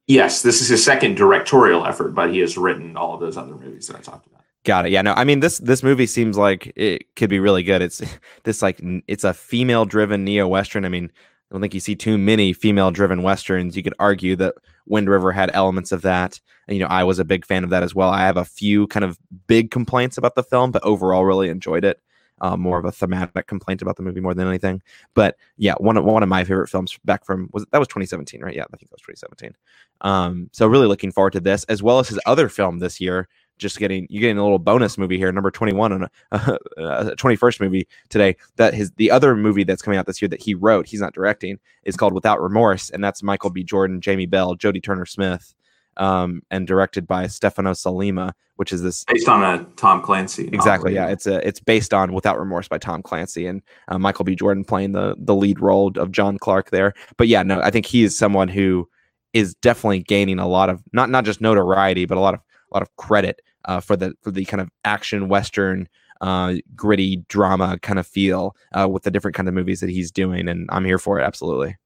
Yes, this is his second directorial effort, but he has written all of those other movies that I talked about. Got it. Yeah. No, I mean this this movie seems like it could be really good. It's this like it's a female driven neo western. I mean, I don't think you see too many female driven westerns. You could argue that Wind River had elements of that. And, you know, I was a big fan of that as well. I have a few kind of big complaints about the film, but overall really enjoyed it. Uh, more of a thematic complaint about the movie more than anything. But yeah, one of one of my favorite films back from was that was 2017, right? Yeah, I think that was 2017. Um, so really looking forward to this, as well as his other film this year, just getting you getting a little bonus movie here, number twenty one and a twenty first movie today. That his the other movie that's coming out this year that he wrote, he's not directing, is called Without Remorse, and that's Michael B. Jordan, Jamie Bell, Jodie Turner Smith, um, and directed by Stefano Sollima, which is this based on a Tom Clancy. Exactly, yeah. It's a it's based on Without Remorse by Tom Clancy, and uh, Michael B. Jordan playing the the lead role of John Clark there. But yeah, no, I think he is someone who is definitely gaining a lot of not not just notoriety, but a lot of a lot of credit uh, for the for the kind of action western uh, gritty drama kind of feel uh, with the different kind of movies that he's doing, and I'm here for it absolutely.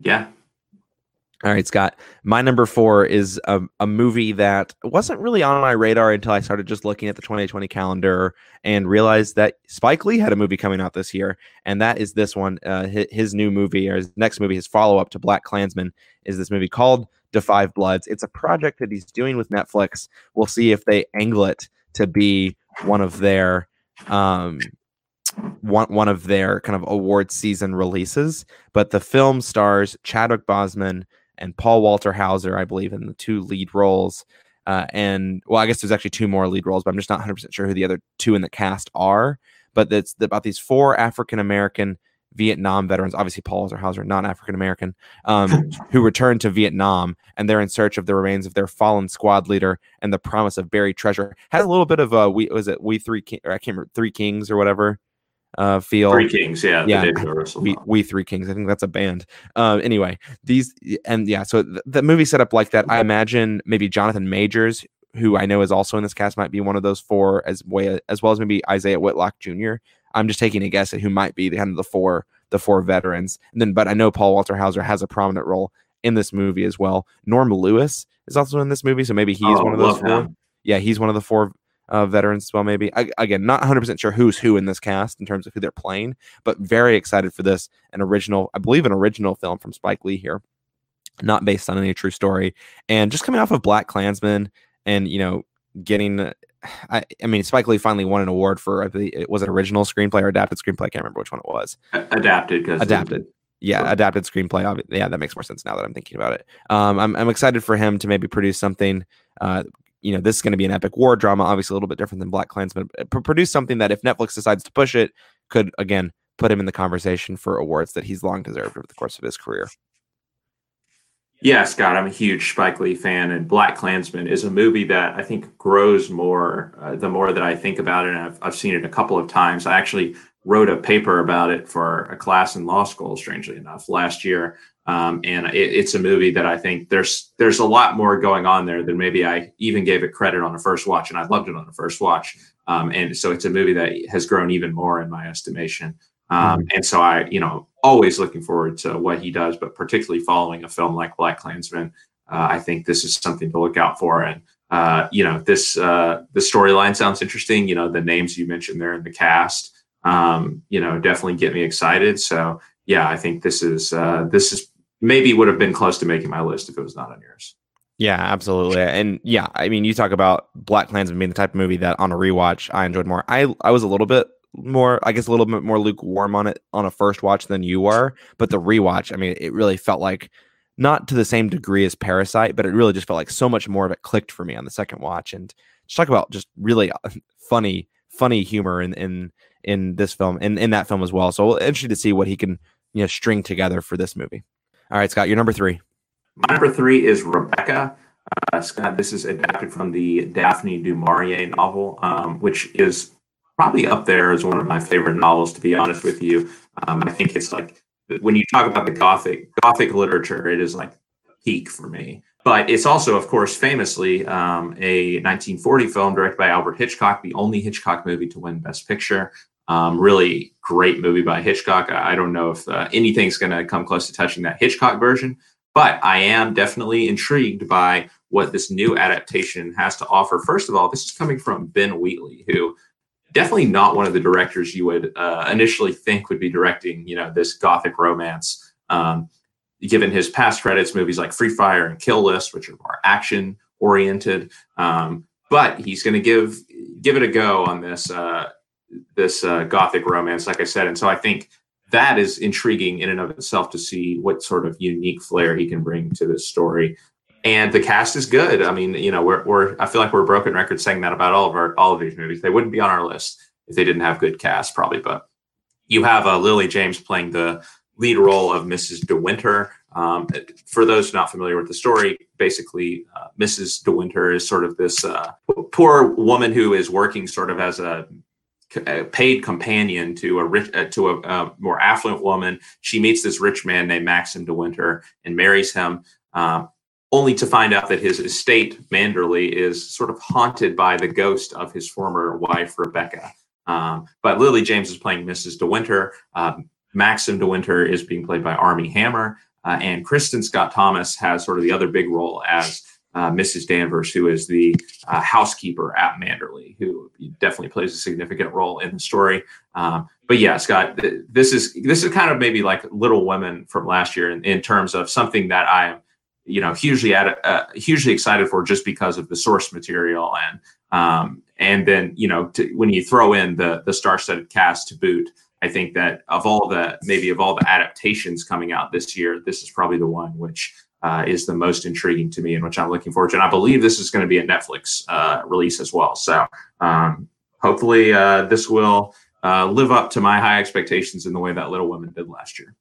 Yeah. All right, Scott. My number four is a, a movie that wasn't really on my radar until I started just looking at the 2020 calendar and realized that Spike Lee had a movie coming out this year, and that is this one. Uh, his, his new movie or his next movie, his follow up to Black Klansman, is this movie called Da 5 Bloods. It's a project that he's doing with Netflix. We'll see if they angle it to be one of their um, one one of their kind of award season releases. But the film stars Chadwick Boseman and Paul Walter Hauser, I believe, in the two lead roles. Uh, and well, I guess there's actually two more lead roles, but I'm just not 100 percent sure who the other two in the cast are. But it's about these four African American Vietnam veterans, obviously Paul Hauser, not African American, um, who returned to Vietnam and they're in search of the remains of their fallen squad leader and the promise of buried treasure. Has a little bit of a we was it we three King, or I can't remember three kings or whatever uh feel? Three kings yeah yeah. we, we three kings i think that's a band. Uh, anyway these and yeah so th- the movie set up like that i imagine maybe jonathan majors who i know is also in this cast might be one of those four as way as well as maybe isaiah whitlock jr I'm just taking a guess at who might be the kind of the four the four veterans. And then, but I know Paul Walter Hauser has a prominent role in this movie as well. Norm Lewis is also in this movie, so maybe he's oh, one of those four. Him. Yeah, he's one of the four uh, veterans as well. Maybe I, again, not 100 percent sure who's who in this cast in terms of who they're playing, but very excited for this. An original, I believe, an original film from Spike Lee here, not based on any true story, and just coming off of Black Klansman, and you know, getting I, I mean, Spike Lee finally won an award for it was an original screenplay or adapted screenplay? I can't remember which one it was. Adapted, because adapted. Yeah, adapted screenplay. Yeah, that makes more sense now that I'm thinking about it. Um, I'm I'm excited for him to maybe produce something. Uh, you know, this is going to be an epic war drama, obviously a little bit different than Black Klansman. But produce something that, if Netflix decides to push it, could again put him in the conversation for awards that he's long deserved over the course of his career. Yeah, Scott, I'm a huge Spike Lee fan, and Black Klansman is a movie that I think grows more uh, the more that I think about it. And I've, I've seen it a couple of times. I actually wrote a paper about it for a class in law school, strangely enough, last year. Um, and it, it's a movie that I think there's there's a lot more going on there than maybe I even gave it credit on the first watch, and I loved it on the first watch. Um, and so it's a movie that has grown even more in my estimation. Um, mm-hmm. and so I, you know, always looking forward to what he does, but particularly following a film like Black Klansman, uh, I think this is something to look out for. And uh, you know, this uh, the storyline sounds interesting. You know, the names you mentioned there in the cast, um, you know, definitely get me excited. So yeah, I think this is uh, this is maybe would have been close to making my list if it was not on yours. Yeah, absolutely. And yeah, I mean, you talk about Black Klansman being the type of movie that on a rewatch I enjoyed more. I I was a little bit more, I guess, a little bit more lukewarm on it on a first watch than you are. But the rewatch, I mean, it really felt like not to the same degree as Parasite, but it really just felt like so much more of it clicked for me on the second watch. And just talk about just really uh, funny, funny humor in in in this film and in, in that film as well. So interested to see what he can you know string together for this movie. All right, Scott, your number three. My number three is Rebecca. Uh, Scott, this is adapted from the Daphne du Maurier novel, um, which is probably up there as one of my favorite novels. To be honest with you, um, I think it's like when you talk about the Gothic Gothic literature, it is like peak for me. But it's also, of course, famously um, a 1940 film directed by Albert Hitchcock, the only Hitchcock movie to win Best Picture. Um, really great movie by Hitchcock. I, I don't know if uh, anything's going to come close to touching that Hitchcock version, but I am definitely intrigued by what this new adaptation has to offer. First of all, this is coming from Ben Wheatley, who definitely not one of the directors you would uh, initially think would be directing, you know, this gothic romance. Um, given his past credits, movies like Free Fire and Kill List, which are more action oriented. Um, but he's going to give give it a go on this uh, this uh, gothic romance, like I said. And so I think that is intriguing in and of itself to see what sort of unique flair he can bring to this story. And the cast is good. I mean, you know, we're, we're I feel like we're a broken record saying that about all of our all of these movies. They wouldn't be on our list if they didn't have good cast, probably. But you have uh, Lily James playing the lead role of Mrs. De Winter. Um, for those not familiar with the story, basically, uh, Mrs. De Winter is sort of this uh, poor woman who is working sort of as a, a paid companion to a rich uh, to a, a, more affluent woman. She meets this rich man named Maxim De Winter and marries him. Um, only to find out that his estate, Manderley, is sort of haunted by the ghost of his former wife, Rebecca. Um, but Lily James is playing Mrs. De Winter. Um, Maxim De Winter is being played by Armie Hammer. Uh, and Kristin Scott Thomas has sort of the other big role as uh, Mrs. Danvers, who is the uh, housekeeper at Manderley, who definitely plays a significant role in the story. Um, but yeah, Scott, th- this is this is kind of maybe like Little Women from last year in, in terms of something that I am, you know, hugely at, uh, hugely excited for just because of the source material and um, and then you know to, when you throw in the the star-studded cast to boot. I think that of all the maybe of all the adaptations coming out this year, this is probably the one which uh, is the most intriguing to me and which I'm looking forward to. And I believe this is going to be a Netflix uh, release as well. So um, hopefully uh, this will uh, live up to my high expectations in the way that Little Women did last year.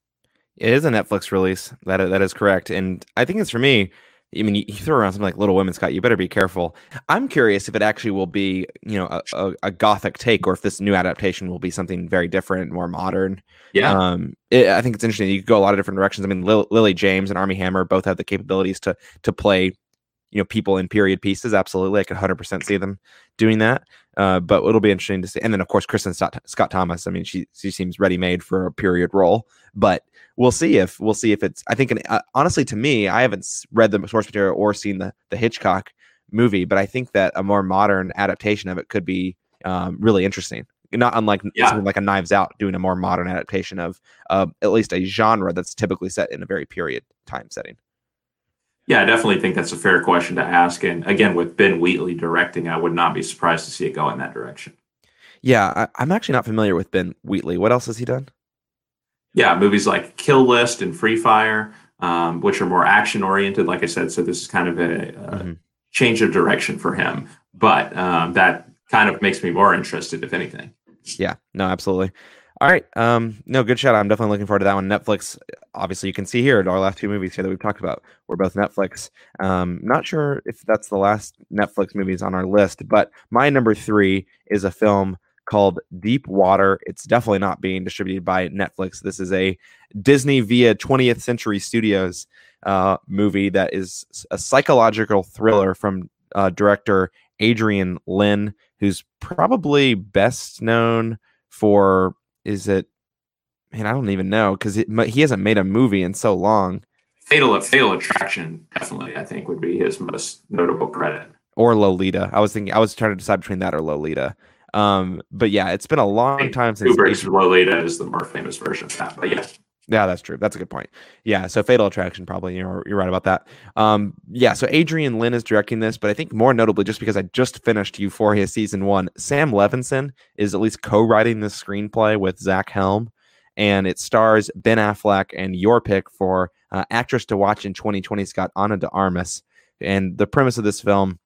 It is a Netflix release. That that is correct, and I think it's for me I mean, you, you, throw around something like Little Women, Scott. You better be careful. I'm curious if it actually will be, you know, a, a, a gothic take, or if this new adaptation will be something very different, more modern. Yeah. Um, it, I think it's interesting. You could go a lot of different directions. I mean, Lil, Lily James and Armie Hammer both have the capabilities to to play, you know, people in period pieces. Absolutely, I could 100 percent see them doing that. Uh, but it'll be interesting to see. And then, of course, Kristin Scott, Scott Thomas. I mean, she she seems ready made for a period role, but we'll see if we'll see if it's. I think, an, uh, honestly, to me, I haven't read the source material or seen the the Hitchcock movie, but I think that a more modern adaptation of it could be um, really interesting. Not unlike yeah. something like a Knives Out doing a more modern adaptation of uh, at least a genre that's typically set in a very period time setting. Yeah, I definitely think that's a fair question to ask. And again, with Ben Wheatley directing, I would not be surprised to see it go in that direction. Yeah, I, am actually not familiar with Ben Wheatley. What else has he done? yeah, movies like Kill List and Free Fire, um, which are more action oriented, like I said. So this is kind of a, a mm-hmm. change of direction for him, but um, that kind of makes me more interested, if anything. Yeah, no, absolutely. All right. Um, no, good shot. I'm definitely looking forward to that one. Netflix, obviously, you can see here our last two movies here that we've talked about were both Netflix. Um, not sure if that's the last Netflix movies on our list, but my number three is a film called Deep Water. It's definitely not being distributed by Netflix. This is a Disney via 20th Century Studios uh, movie that is a psychological thriller from uh, director Adrian Lyne, who's probably best known for is it? Man, I don't even know because he hasn't made a movie in so long. Fatal Fatal Attraction definitely I think would be his most notable credit. Or Lolita. I was thinking I was trying to decide between that or Lolita. Um, but yeah, it's been a long time since Kubrick's Lolita is the more famous version of that. But yeah. Yeah, that's true. That's a good point. Yeah, so Fatal Attraction probably you're you're right about that. Um, yeah, so Adrian Lyne is directing this, but I think more notably, just because I just finished Euphoria season one, Sam Levinson is at least co-writing this screenplay with Zach Helm, and it stars Ben Affleck and your pick for Uh, actress to watch in 2020, Scott Ana de Armas. And the premise of this film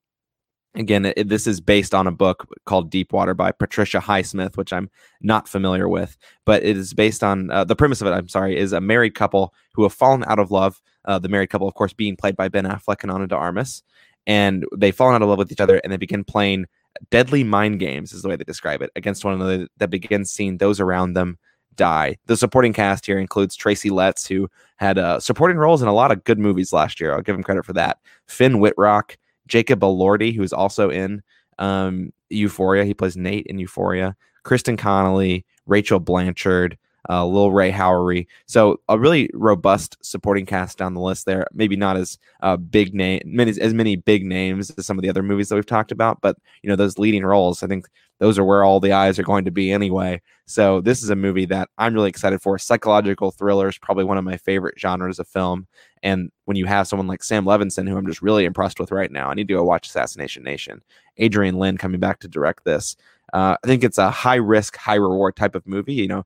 again it, this is based on a book called deepwater by patricia highsmith which i'm not familiar with but it is based on uh, the premise of it i'm sorry is a married couple who have fallen out of love uh, the married couple of course being played by ben affleck and ana de armas and they've fallen out of love with each other and they begin playing deadly mind games is the way they describe it against one another that begins seeing those around them die. The supporting cast here includes tracy letts who had uh, supporting roles in a lot of good movies last year. I'll give him credit for that. Finn wittrock Jacob Elordi, who's also in um, Euphoria. He plays Nate in Euphoria. Kristen Connolly, Rachel Blanchard, uh, Lil Rel Howery. So a really robust supporting cast down the list there. Maybe not as uh, big name, many, as many big names as some of the other movies that we've talked about, but you know those leading roles. I think those are where all the eyes are going to be anyway. So this is a movie that I'm really excited for. Psychological thriller is probably one of my favorite genres of film. And when you have someone like Sam Levinson, who I'm just really impressed with right now, I need to go watch Assassination Nation. Adrian Lyne coming back to direct this. Uh, I think it's a high risk, high reward type of movie. You know,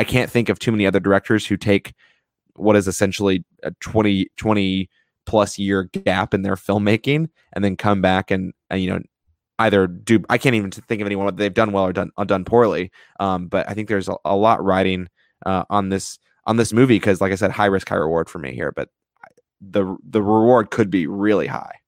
I can't think of too many other directors who take what is essentially a 20, 20 plus year gap in their filmmaking and then come back and, and you know either do I can't even think of anyone that they've done well or done or done poorly. Um, but I think there's a, a lot riding uh, on this on this movie because, like I said, high risk, high reward for me here. But the the reward could be really high.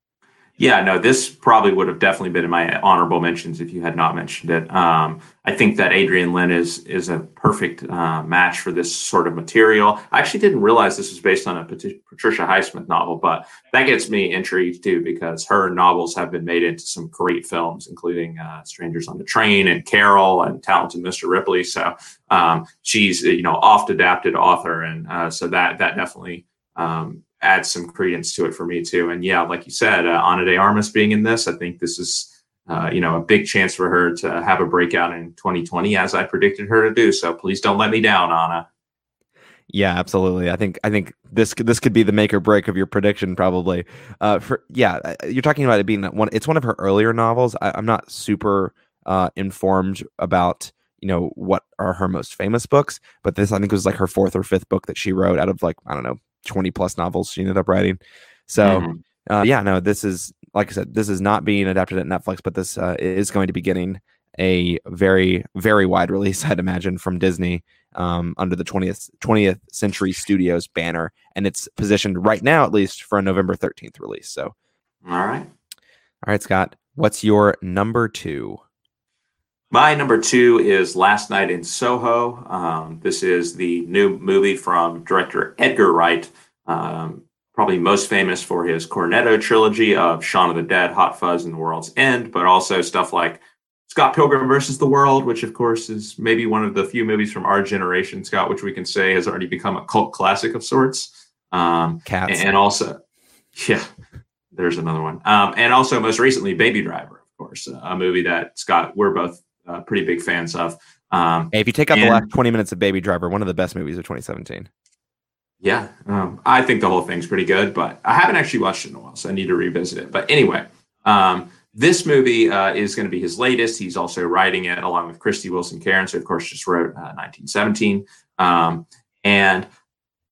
Yeah, no, this probably would have definitely been in my honorable mentions if you had not mentioned it. Um, I think that Adrian Lyne is is a perfect uh, match for this sort of material. I actually didn't realize this was based on a Patricia Highsmith novel, but that gets me intrigued too because her novels have been made into some great films, including uh, Strangers on the Train and Carol and Talented Mr. Ripley. So um, she's you know oft adapted author, and uh, so that that definitely um, adds some credence to it for me too. And yeah, like you said, uh, Ana de Armas being in this, I think this is uh, you know a big chance for her to have a breakout in 2020, as I predicted her to do. So please don't let me down, Ana. Yeah, absolutely. I think I think this this could be the make or break of your prediction, probably. Uh, for yeah, uh, you're talking about it being one. It's one of her earlier novels. I, am not super uh, informed about you know what are her most famous books, but this I think was like her fourth or fifth book that she wrote out of like I don't know 20 plus novels she ended up writing. So, mm-hmm. uh, yeah, no, this is, like I said, this is not being adapted at Netflix, but this uh, is going to be getting a very, very wide release, I'd imagine, from Disney um, under the 20th, 20th Century Studios banner. And it's positioned right now, at least, for a November 13th release. So, all right. All right, Scott, what's your number two? My number two is Last Night in Soho. Um, this is the new movie from director Edgar Wright, um, probably most famous for his Cornetto trilogy of Shaun of the Dead, Hot Fuzz, and The World's End, but also stuff like Scott Pilgrim versus the World, which of course is maybe one of the few movies from our generation, Scott, which we can say has already become a cult classic of sorts. Um, Cats. And also, yeah, there's another one. Um, and also, most recently, Baby Driver, of course, a movie that Scott, we're both uh, pretty big fans of. Um, hey, if you take out and, the last 20 minutes of Baby Driver, one of the best movies of 2017. Yeah, um, I think the whole thing's pretty good, but I haven't actually watched it in a while, so I need to revisit it. But anyway, um, this movie uh, is going to be his latest. He's also writing it along with Krysty Wilson Cairns, who, of course, just wrote uh, 1917. Um, and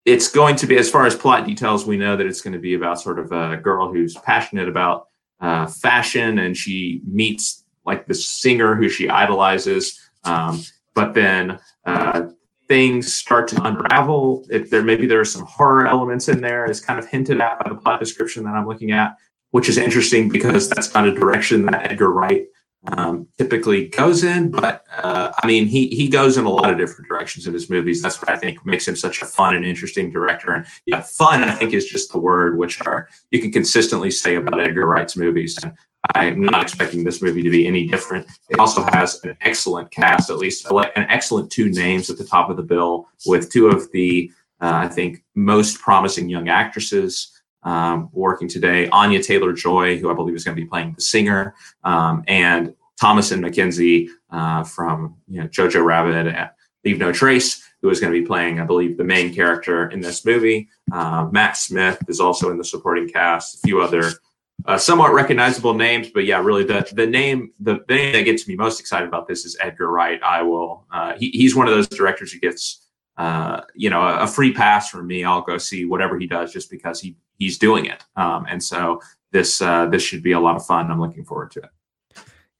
it's going to be, as far as plot details, we know that it's going to be about sort of a girl who's passionate about uh, fashion and she meets like the singer who she idolizes. Um, but then uh, things start to unravel. If there maybe there are some horror elements in there, is kind of hinted at by the plot description that I'm looking at, which is interesting because that's not a direction that Edgar Wright um, typically goes in. But uh, I mean, he he goes in a lot of different directions in his movies. That's what I think makes him such a fun and interesting director. And yeah, fun I think is just the word which are you can consistently say about Edgar Wright's movies. And I'm not expecting this movie to be any different. It also has an excellent cast, at least an excellent two names at the top of the bill, with two of the, uh, I think, most promising young actresses um, working today. Anya Taylor Joy, who I believe is going to be playing the singer, um, and Thomasin McKenzie uh, from you know, Jojo Rabbit and Leave No Trace, who is going to be playing, I believe, the main character in this movie. Uh, Matt Smith is also in the supporting cast. A few other uh, somewhat recognizable names, but yeah, really the the name the, the, name that gets me most excited about this is Edgar Wright. I will. Uh, he, he's one of those directors who gets uh, you know, a, a, free pass from me. I'll go see whatever he does just because he he's doing it. Um, and so this uh, this should be a lot of fun. I'm looking forward to it.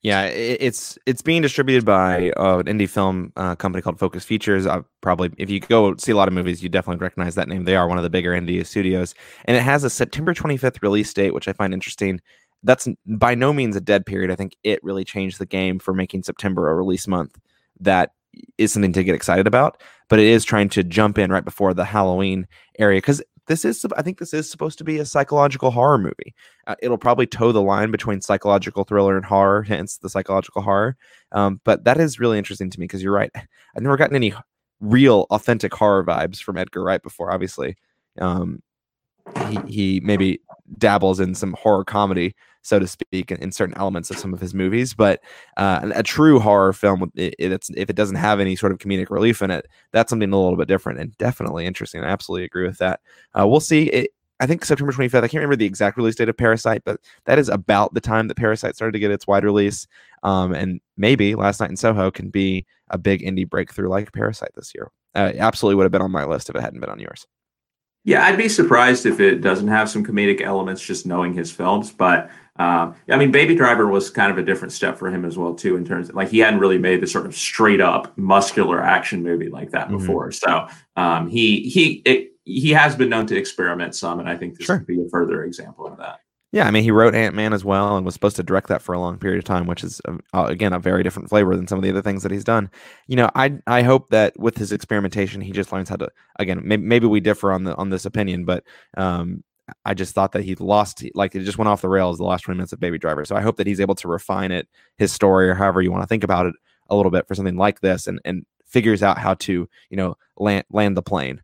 Yeah, it's it's being distributed by uh, an indie film uh, company called Focus Features. Uh, probably, if you go see a lot of movies, you definitely recognize that name. They are one of the bigger indie studios, and it has a September 25th release date, which I find interesting. That's by no means a dead period. I think it really changed the game for making September a release month. That is something to get excited about, but it is trying to jump in right before the Halloween area because this is I think this is supposed to be a psychological horror movie. Uh, it'll probably toe the line between psychological thriller and horror, hence the psychological horror. Um, but that is really interesting to me because you're right. I've never gotten any real authentic horror vibes from Edgar Wright before. Obviously, um, he, he maybe dabbles in some horror comedy, so to speak, in, in certain elements of some of his movies. But uh, a true horror film, it, it's, if it doesn't have any sort of comedic relief in it, that's something a little bit different and definitely interesting. I absolutely agree with that. Uh, we'll see. It, I think September 25th. I can't remember the exact release date of Parasite, but that is about the time that Parasite started to get its wide release. Um, and maybe Last Night in Soho can be a big indie breakthrough like Parasite this year. Uh, absolutely would have been on my list if it hadn't been on yours. Yeah, I'd be surprised if it doesn't have some comedic elements just knowing his films. But uh, I mean, Baby Driver was kind of a different step for him as well, too, in terms of like he hadn't really made the sort of straight up muscular action movie like that mm-hmm. before. So um, he he it, he has been known to experiment some, and I think this sure. could be a further example of that. Yeah, I mean, he wrote Ant Man as well, and was supposed to direct that for a long period of time, which is um, uh, again a very different flavor than some of the other things that he's done. You know, I I hope that with his experimentation, he just learns how to. Again, maybe, maybe we differ on the on this opinion, but um, I just thought that he lost, like it just went off the rails the last twenty minutes of Baby Driver. So I hope that he's able to refine it, his story, or however you want to think about it, a little bit for something like this, and and figures out how to you know land land the plane.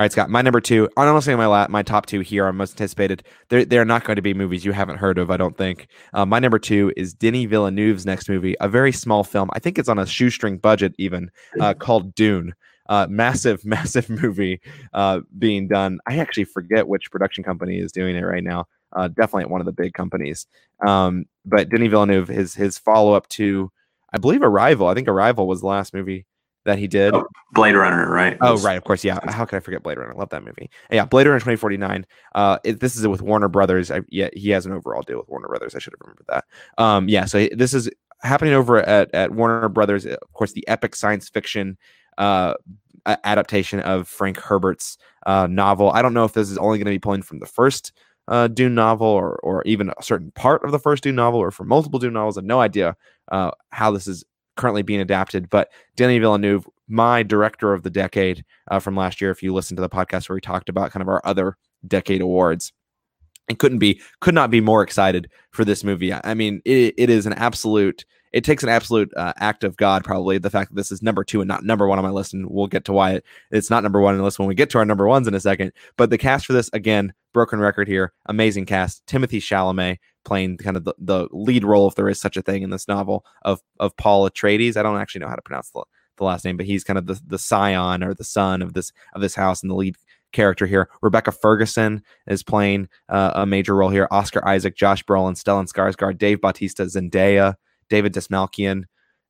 All right, Scott. My number two, honestly, my la- my top two here are most anticipated. They're they're not going to be movies you haven't heard of, I don't think. Uh, my number two is Denis Villeneuve's next movie, a very small film. I think it's on a shoestring budget, even uh, called Dune. Uh, massive, massive movie uh, being done. I actually forget which production company is doing it right now. Uh, definitely one of the big companies. Um, but Denis Villeneuve, his his follow up to, I believe, Arrival. I think Arrival was the last movie that he did. Oh, Blade Runner, right? Oh, right, of course, yeah. How could I forget Blade Runner? I love that movie. Yeah, Blade Runner 2049. Uh, it, this is with Warner Brothers. I, yeah, he has an overall deal with Warner Brothers. I should have remembered that. Um, yeah, so this is happening over at, at Warner Brothers. Of course, the epic science fiction uh, adaptation of Frank Herbert's uh, novel. I don't know if this is only going to be pulling from the first uh, Dune novel or or even a certain part of the first Dune novel or from multiple Dune novels. I have no idea uh, how this is currently being adapted. But Denis Villeneuve, my director of the decade uh, from last year, if you listen to the podcast where we talked about kind of our other decade awards, and couldn't be could not be more excited for this movie. I mean, it, it is an absolute. It takes an absolute uh, act of God, probably the fact that this is number two and not number one on my list, and we'll get to why it, it's not number one list when we get to our number ones in a second. But the cast for this, again, broken record here, amazing cast. Timothée Chalamet, playing kind of the, the lead role, if there is such a thing in this novel, of of Paul Atreides. I don't actually know how to pronounce the, the last name, but he's kind of the, the scion or the son of this of this house and the lead character here. Rebecca Ferguson is playing uh, a major role here. Oscar Isaac, Josh Brolin, Stellan Skarsgård, Dave Bautista, Zendaya, David Dastmalchian.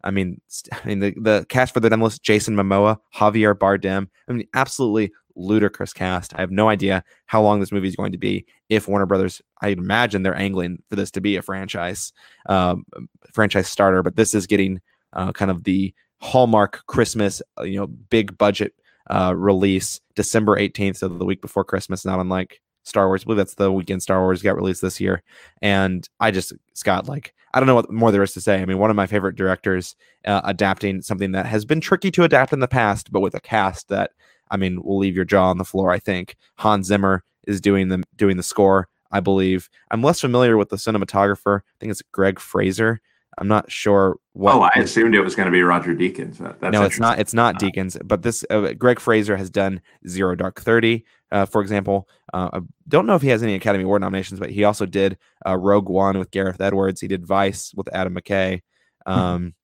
I mean, I mean the, the cast for the demo Jason Momoa, Javier Bardem. I mean, absolutely ludicrous cast. I have no idea how long this movie is going to be. If Warner Brothers, I imagine they're angling for this to be a franchise, um, franchise starter. But this is getting uh, kind of the hallmark Christmas, uh, you know, big budget uh, release, December eighteenth, so the week before Christmas. Not unlike Star Wars. I believe that's the weekend Star Wars got released this year. And I just, Scott, like, I don't know what more there is to say. I mean, one of my favorite directors uh, adapting something that has been tricky to adapt in the past, but with a cast that I mean, will leave your jaw on the floor. I think Hans Zimmer is doing the doing the score. I believe I'm less familiar with the cinematographer. I think it's Greig Fraser. I'm not sure what. Oh, I assumed it was going to be Roger Deakins. That's no, it's not. It's not Deakins. But this uh, Greig Fraser has done Zero Dark Thirty, uh, for example. Uh, I don't know if he has any Academy Award nominations, but he also did uh, Rogue One with Gareth Edwards. He did Vice with Adam McKay. Hmm. Um,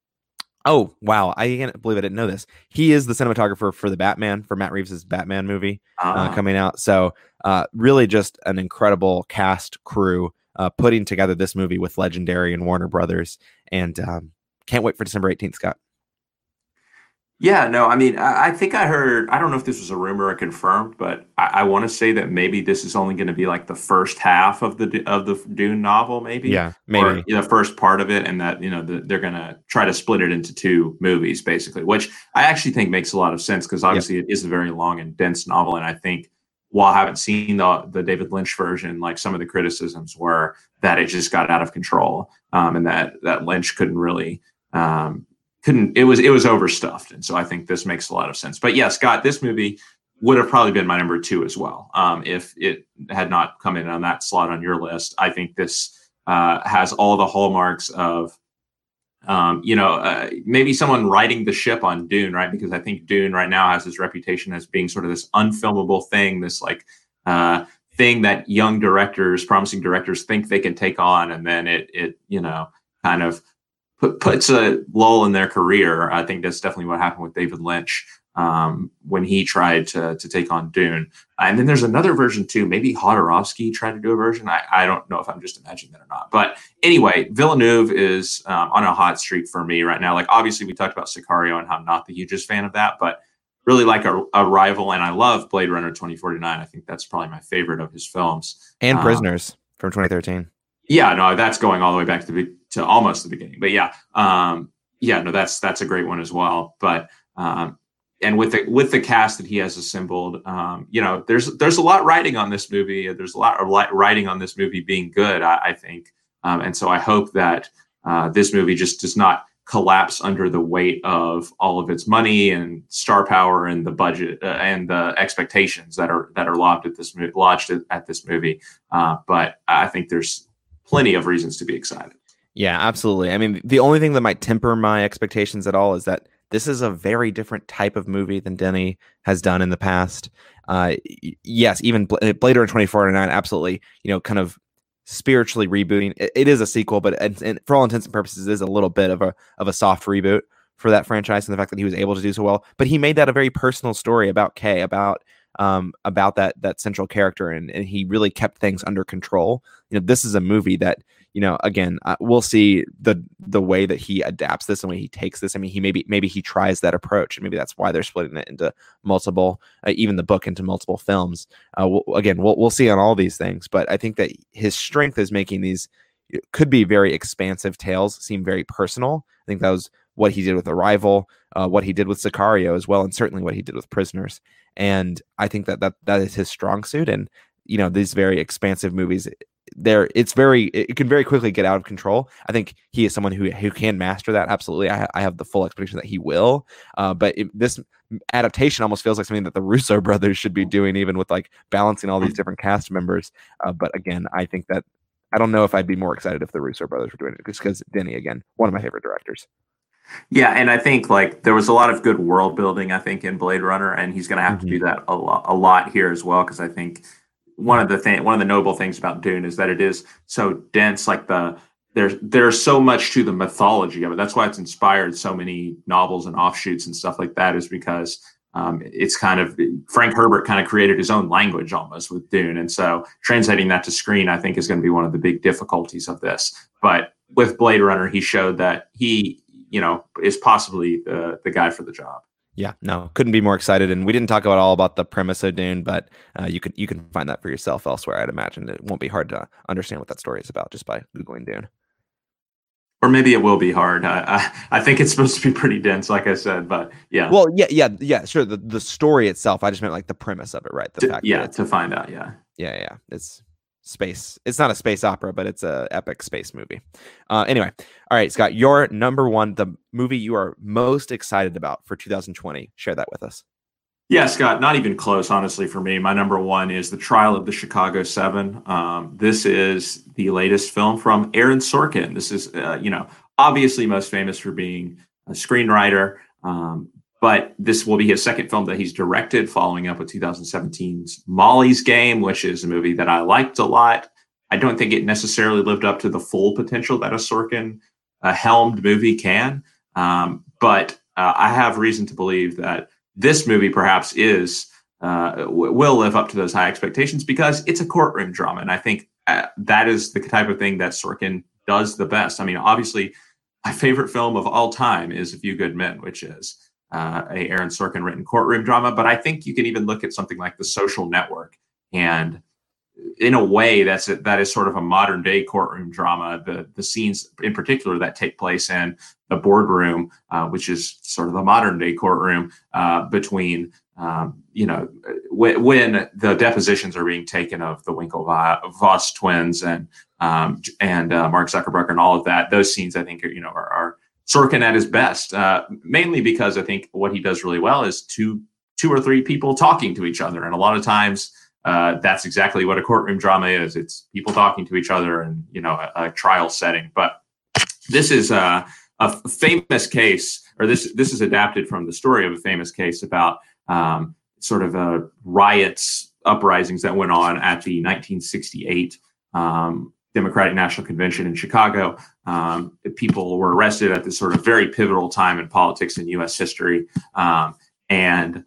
Oh wow! I can't believe I didn't know this. He is the cinematographer for the Batman for Matt Reeves's Batman movie uh, ah. coming out. So uh, really, just an incredible cast crew uh, putting together this movie with Legendary and Warner Brothers, and um, can't wait for December eighteenth, Scott. Yeah, no, I mean, I, I, think I heard, I don't know if this was a rumor or confirmed, but I, I want to say that maybe this is only going to be like the first half of the of the Dune novel, maybe. Yeah, maybe. Or, you know, the first part of it, and that, you know, the, they're going to try to split it into two movies, basically, which I actually think makes a lot of sense because obviously it is a very long and dense novel. And I think while I haven't seen the, the David Lynch version, like some of the criticisms were that it just got out of control um, and that, that Lynch couldn't really. Um, couldn't it was it was overstuffed and so i think this makes a lot of sense but yeah scott this movie would have probably been my number two as well um, if it had not come in on that slot on your list i think this uh, has all the hallmarks of um, you know uh, maybe someone riding the ship on dune right because i think dune right now has this reputation as being sort of this unfilmable thing this like uh, thing that young directors promising directors think they can take on and then it it you know kind of put, puts a lull in their career. I think that's definitely what happened with David Lynch um, when he tried to, to take on Dune. And then there's another version too. Maybe Jodorowsky tried to do a version. I, I don't know if I'm just imagining that or not. But anyway, Villeneuve is um, on a hot streak for me right now. Like obviously we talked about Sicario and how I'm not the hugest fan of that, but really like Arrival, And I love Blade Runner 2049. I think that's probably my favorite of his films. And um, Prisoners um, from 2013. Yeah, no, that's going all the way back to the to almost the beginning. But yeah, um, yeah, no, that's that's a great one as well. But um, and with the with the cast that he has assembled, um, you know, there's there's a lot writing on this movie. There's a lot of writing on this movie being good, I, I think, um, and so I hope that uh, this movie just does not collapse under the weight of all of its money and star power and the budget uh, and the expectations that are that are lodged at this lodged at this movie. Uh, but I think there's plenty of reasons to be excited. Yeah, absolutely. I mean, the only thing that might temper my expectations at all is that this is a very different type of movie than Denny has done in the past. Uh, yes, even Blade Runner 2049, absolutely, you know, kind of spiritually rebooting. it, it is a sequel, but for all intents and purposes, is a little bit of a of a soft reboot for that franchise and the fact that he was able to do so well. But he made that a very personal story about Kay, about um, about that that central character, and, and he really kept things under control. You know, this is a movie that you know, again, uh, we'll see the the way that he adapts this and when he takes this. I mean, he maybe maybe he tries that approach, and maybe that's why they're splitting it into multiple, uh, even the book into multiple films. Uh, we'll, again, we'll we'll see on all these things, but I think that his strength is making these could be very expansive tales seem very personal. I think that was what he did with Arrival, uh, what he did with Sicario as well, and certainly what he did with Prisoners. And I think that that that is his strong suit. And you know, these very expansive movies there it's very it can very quickly get out of control. I think he is someone who who can master that absolutely. I, I have the full expectation that he will. Uh, but it, this adaptation almost feels like something that the russo brothers should be doing even with like balancing all these different cast members. Uh, but again i think that i don't know if i'd be more excited if the russo brothers were doing it just because denny again one of my favorite directors. Yeah, and I think like there was a lot of good world building. I think in Blade Runner, and he's going to have mm-hmm. to do that a lot, a lot here as well because I think one of the thing one of the noble things about Dune is that it is so dense. Like the there's there's so much to the mythology of it. That's why it's inspired so many novels and offshoots and stuff like that. Is because um, it's kind of Frank Herbert kind of created his own language almost with Dune, and so translating that to screen, I think, is going to be one of the big difficulties of this. But with Blade Runner, he showed that he, you know, is possibly the the guy for the job. Yeah, no, couldn't be more excited. And we didn't talk about all about the premise of Dune, but uh, you can you can find that for yourself elsewhere. I'd imagine it won't be hard to understand what that story is about just by googling Dune. Or maybe it will be hard. I, I, I think it's supposed to be pretty dense, like I said. But yeah. Well, yeah, yeah, yeah. Sure. The the story itself. I just meant like the premise of it, right? The to, fact. Yeah, to find out. Yeah. Yeah, yeah. It's space. It's not a space opera, but it's a epic space movie. Uh, anyway, all right, Scott, your number one, the movie you are most excited about for 2020. Share that with us. Yeah, Scott, not even close, honestly, for me. My number one is The Trial of the Chicago Seven. Um, this is the latest film from Aaron Sorkin. This is, uh, you know, obviously most famous for being a screenwriter, um, but this will be his second film that he's directed, following up with 2017's Molly's Game, which is a movie that I liked a lot. I don't think it necessarily lived up to the full potential that a Sorkin a helmed movie can, um, but uh, I have reason to believe that this movie perhaps is uh, w- will live up to those high expectations because it's a courtroom drama, and I think uh, that is the type of thing that Sorkin does the best. I mean, obviously, my favorite film of all time is A Few Good Men, which is uh, a Aaron Sorkin written courtroom drama, but I think you can even look at something like The Social Network, and in a way, that's a, that is sort of a modern day courtroom drama. The the scenes in particular that take place in the boardroom, uh, which is sort of the modern day courtroom uh, between um, you know when, when, the depositions are being taken of the Winklevoss twins and um, and uh, Mark Zuckerberg and all of that. Those scenes, I think, are, you know, are, are Sorkin at his best. Uh, mainly because I think what he does really well is two two or three people talking to each other, and a lot of times. Uh, that's exactly what a courtroom drama is. It's people talking to each other and you know a, a trial setting. But this is a, a famous case, or this this is adapted from the story of a famous case about um, sort of uh, riots, uprisings that went on at the 1968 um, Democratic National Convention in Chicago. Um, people were arrested at this sort of very pivotal time in politics in U.S. history, um, and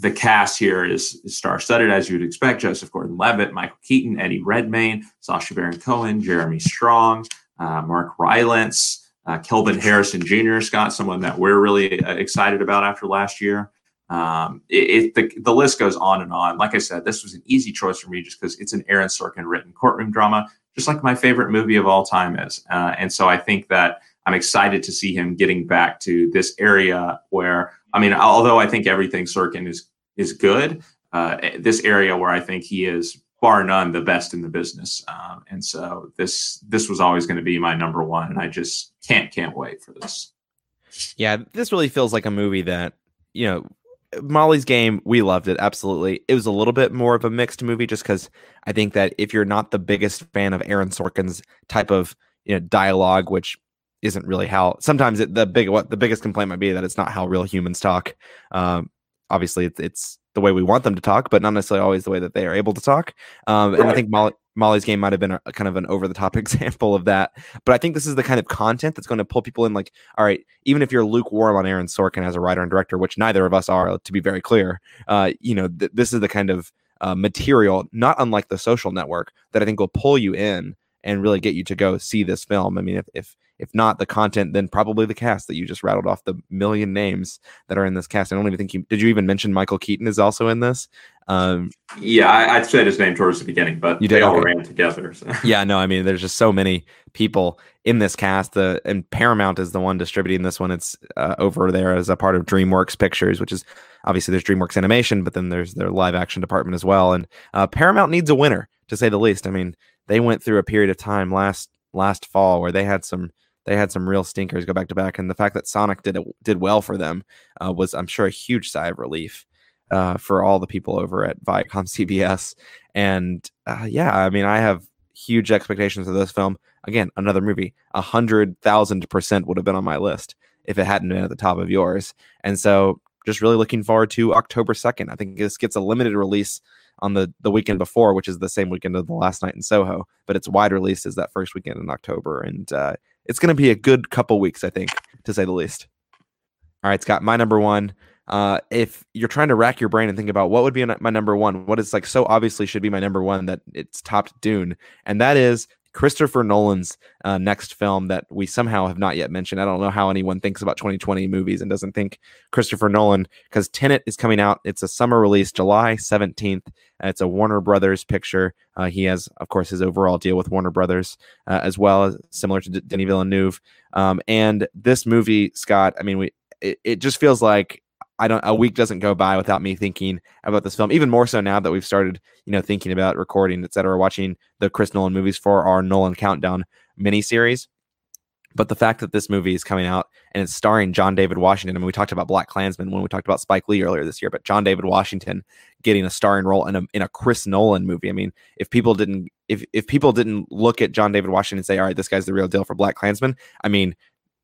the cast here is, star-studded as you'd expect: Joseph Gordon-Levitt, Michael Keaton, Eddie Redmayne, Sacha Baron Cohen, Jeremy Strong, uh, Mark Rylance. Uh, Kelvin Harrison Jr. Scott, someone that we're really uh, excited about after last year. Um, it, it, the, the list goes on and on. Like I said, this was an easy choice for me just because it's an Aaron Sorkin written courtroom drama, just like my favorite movie of all time is. Uh, and so I think that I'm excited to see him getting back to this area where, I mean, although I think everything Sorkin is is good, uh, this area where I think he is bar none the best in the business. Um, and so this this was always going to be my number one, and I just can't can't wait for this. Yeah, this really feels like a movie that you know Molly's game, we loved it absolutely. It was a little bit more of a mixed movie, just because I think that if you're not the biggest fan of Aaron Sorkin's type of you know dialogue, which isn't really how sometimes it, the big what the biggest complaint might be that it's not how real humans talk. Um, obviously, it's, it's the way we want them to talk, but not necessarily always the way that they are able to talk. Um, and I think Molly, Molly's game might have been a, a kind of an over the top example of that. But I think this is the kind of content that's going to pull people in. Like, all right, even if you're lukewarm on Aaron Sorkin as a writer and director, which neither of us are, to be very clear, uh, you know, th- this is the kind of uh, material, not unlike the social network, that I think will pull you in and really get you to go see this film. I mean, if, if if not the content, then probably the cast that you just rattled off the million names that are in this cast. I don't even think you did. You even mention Michael Keaton is also in this. Um, yeah, I, I said his name towards the beginning, but you did, they all ran together. So. Yeah, no, I mean, there's just so many people in this cast. The and Paramount is the one distributing this one. It's uh, over there as a part of DreamWorks Pictures, which is obviously there's DreamWorks Animation, but then there's their live action department as well. And uh, Paramount needs a winner, to say the least. I mean, they went through a period of time last last fall where they had some they had some real stinkers go back to back, and the fact that Sonic did it, did well for them uh, was, I'm sure, a huge sigh of relief uh, for all the people over at Viacom CBS. And uh, yeah, I mean, I have huge expectations of this film. Again, another movie, a hundred thousand percent would have been on my list if it hadn't been at the top of yours. And so, just really looking forward to October second. I think this gets a limited release on the the weekend before, which is the same weekend of the last night in Soho, but it's wide release is that first weekend in October. And uh, it's going to be a good couple weeks, I think, to say the least. All right, Scott, my number one. Uh, if you're trying to rack your brain and think about what would be my number one, what is like so obviously should be my number one that it's topped Dune, and that is Christopher Nolan's uh, next film that we somehow have not yet mentioned. I don't know how anyone thinks about 2020 movies and doesn't think Christopher Nolan because Tenet is coming out. It's a summer release, July 17th. Uh, it's a Warner Brothers picture. Uh, he has, of course, his overall deal with Warner Brothers uh, as well, similar to D- Denis Villeneuve. Um, and this movie, Scott, I mean, we it, it just feels like I don't a week doesn't go by without me thinking about this film. Even more so now that we've started, you know, thinking about recording, et cetera, watching the Chris Nolan movies for our Nolan Countdown miniseries. But the fact that this movie is coming out and it's starring John David Washington. I mean, we talked about BlacKkKlansman when we talked about Spike Lee earlier this year, but John David Washington getting a starring role in a in a Chris Nolan movie. I mean, if people didn't if if people didn't look at John David Washington and say, all right, this guy's the real deal for BlacKkKlansman, I mean,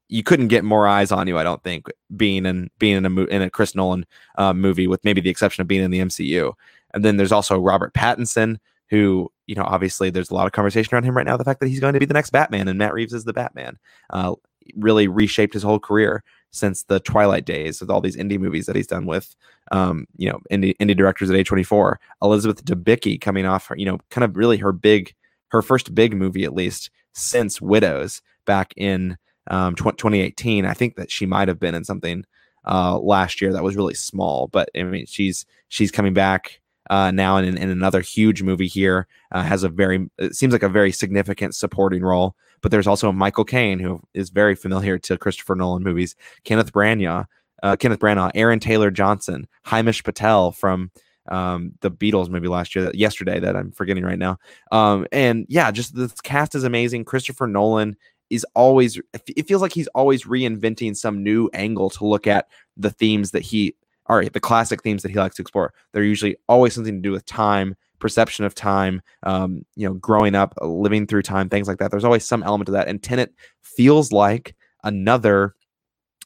you couldn't get more eyes on you, I don't think, being in being in a in a Chris Nolan uh, movie, with maybe the exception of being in the MCU. And then there's also Robert Pattinson, who you know obviously there's a lot of conversation around him right now. The fact that he's going to be the next Batman and Matt Reeves is the Batman, uh, really reshaped his whole career since the Twilight days with all these indie movies that he's done with, um, you know, indie indie directors at A24. Elizabeth Debicki coming off, you know, kind of really her big, her first big movie at least since Widows back in um, 2018. I think that she might have been in something uh, last year that was really small. But I mean, she's she's coming back uh, now in, in another huge movie here. Uh, has a very it seems like a very significant supporting role. But there's also Michael Caine, who is very familiar to Christopher Nolan movies. Kenneth Branagh, uh, Kenneth Branagh, Aaron Taylor Johnson, Himesh Patel from um, the Beatles movie last year, yesterday that I'm forgetting right now. Um, and yeah, just the cast is amazing. Christopher Nolan is always it feels like he's always reinventing some new angle to look at the themes that he are the classic themes that he likes to explore. They're usually always something to do with time, perception of time, um, you know, growing up, living through time, things like that. There's always some element of that. And Tenet feels like another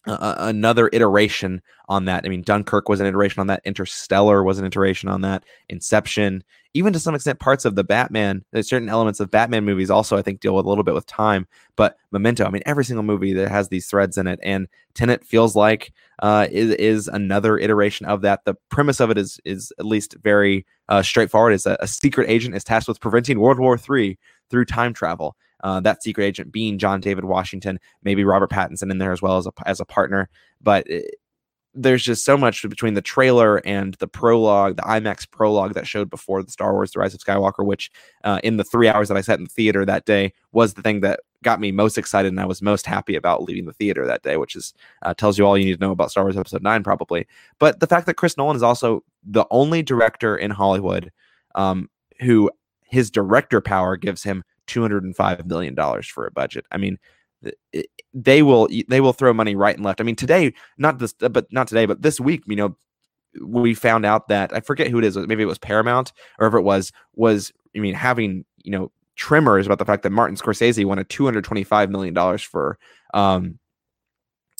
uh, another iteration on that. I mean, Dunkirk was an iteration on that. Interstellar was an iteration on that. Inception, even to some extent, parts of the Batman, certain elements of Batman movies also, I think, deal with a little bit with time. But Memento, I mean, every single movie that has these threads in it, and Tenet feels like uh, is, is another iteration of that. The premise of it is is at least very uh, straightforward. Is a, a secret agent is tasked with preventing World War III through time travel uh, that secret agent being John David Washington, maybe Robert Pattinson in there as well as a, as a partner. But it, there's just so much between the trailer and the prologue, the IMAX prologue that showed before the Star Wars: The Rise of Skywalker, which uh, in the three hours that I sat in the theater that day was the thing that got me most excited and I was most happy about leaving the theater that day, which is uh, tells you all you need to know about Star Wars Episode Nine, probably. But the fact that Chris Nolan is also the only director in Hollywood um, who his director power gives him 205 million dollars for a budget. I mean, they will they will throw money right and left. I mean, today not this but not today, but this week, you know, we found out that I forget who it is. Maybe it was Paramount or if it was was I mean having you know tremors about the fact that Martin Scorsese wanted 225 million dollars for um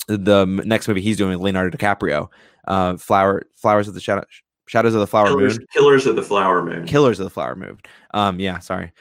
the next movie he's doing with Leonardo DiCaprio, uh, Flower Flowers of the Shadow Shadows of the Flower Killers, Moon. Killers of the Flower Moon. Killers of the Flower Moon. Um, yeah, sorry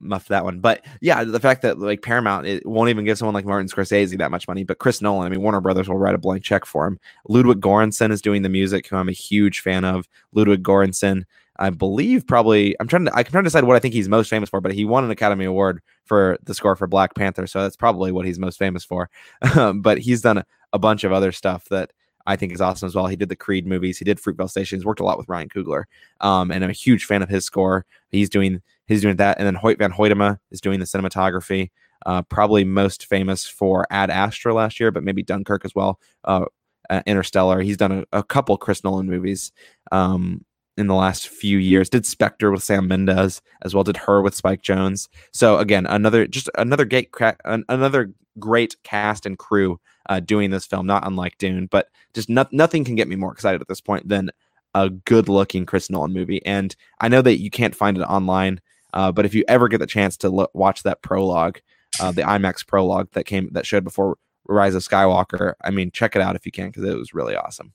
muff that one. But yeah, the fact that like Paramount it won't even give someone like Martin Scorsese that much money, but Chris Nolan, I mean Warner Brothers will write a blank check for him. Ludwig Göransson is doing the music, who I'm a huge fan of. Ludwig Göransson, I believe probably I'm trying to I'm trying to decide what I think he's most famous for, but he won an Academy Award for the score for Black Panther, so that's probably what he's most famous for. but he's done a, a bunch of other stuff that I think is awesome as well. He did the Creed movies. He did Fruitvale Station. He's worked a lot with Ryan Coogler, um, and I'm a huge fan of his score. He's doing he's doing that, and then Hoyt van Hoytema is doing the cinematography. Uh, probably most famous for Ad Astra last year, but maybe Dunkirk as well. Uh, uh, Interstellar. He's done a, a, couple Chris Nolan movies um, in the last few years. Did Spectre with Sam Mendes as well. Did Her with Spike Jonze. So again, another just another great another great cast and crew uh, doing this film, not unlike Dune, but just no- nothing can get me more excited at this point than a good looking Chris Nolan movie. And I know that you can't find it online, uh, but if you ever get the chance to lo- watch that prologue, uh, the IMAX prologue that came that showed before Rise of Skywalker, I mean, check it out if you can because it was really awesome.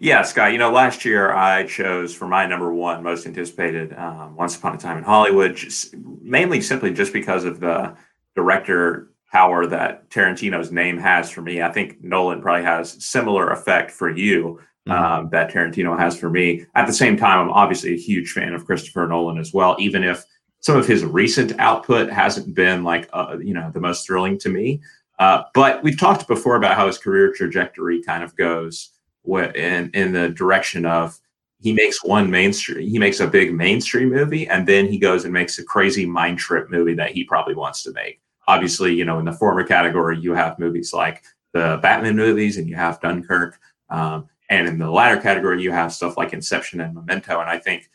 Yeah, Scott. You know, last year I chose for my number one most anticipated um, Once Upon a Time in Hollywood, just, mainly simply just because of the director power that Tarantino's name has for me. I think Nolan probably has similar effect for you mm-hmm. um, that Tarantino has for me. At the same time, I'm obviously a huge fan of Christopher Nolan as well, even if some of his recent output hasn't been like uh, you know the most thrilling to me. Uh, but we've talked before about how his career trajectory kind of goes in in the direction of he makes one mainstream he makes a big mainstream movie and then he goes and makes a crazy mind trip movie that he probably wants to make obviously, you know, in the former category, you have movies like the Batman movies and you have Dunkirk. Um, and in the latter category, you have stuff like Inception and Memento. And I think,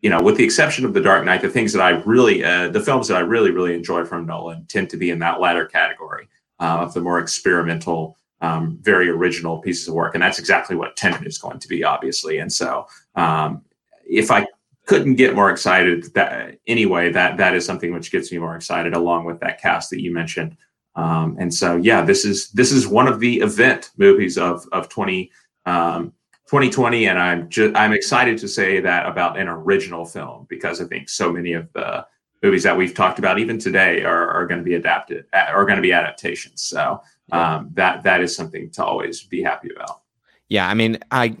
you know, with the exception of The Dark Knight, the things that I really, uh, the films that I really, really enjoy from Nolan tend to be in that latter category uh, of the more experimental, um, very original pieces of work. And that's exactly what Tenet is going to be, obviously. And so um, if I couldn't get more excited that anyway that that is something which gets me more excited along with that cast that you mentioned. Um, and so yeah this is this is one of the event movies of of 20 um, 2020 and i'm just i'm excited to say that about an original film because i think so many of the movies that we've talked about even today are, are going to be adapted are going to be adaptations. So um, that that is something to always be happy about yeah, I mean, I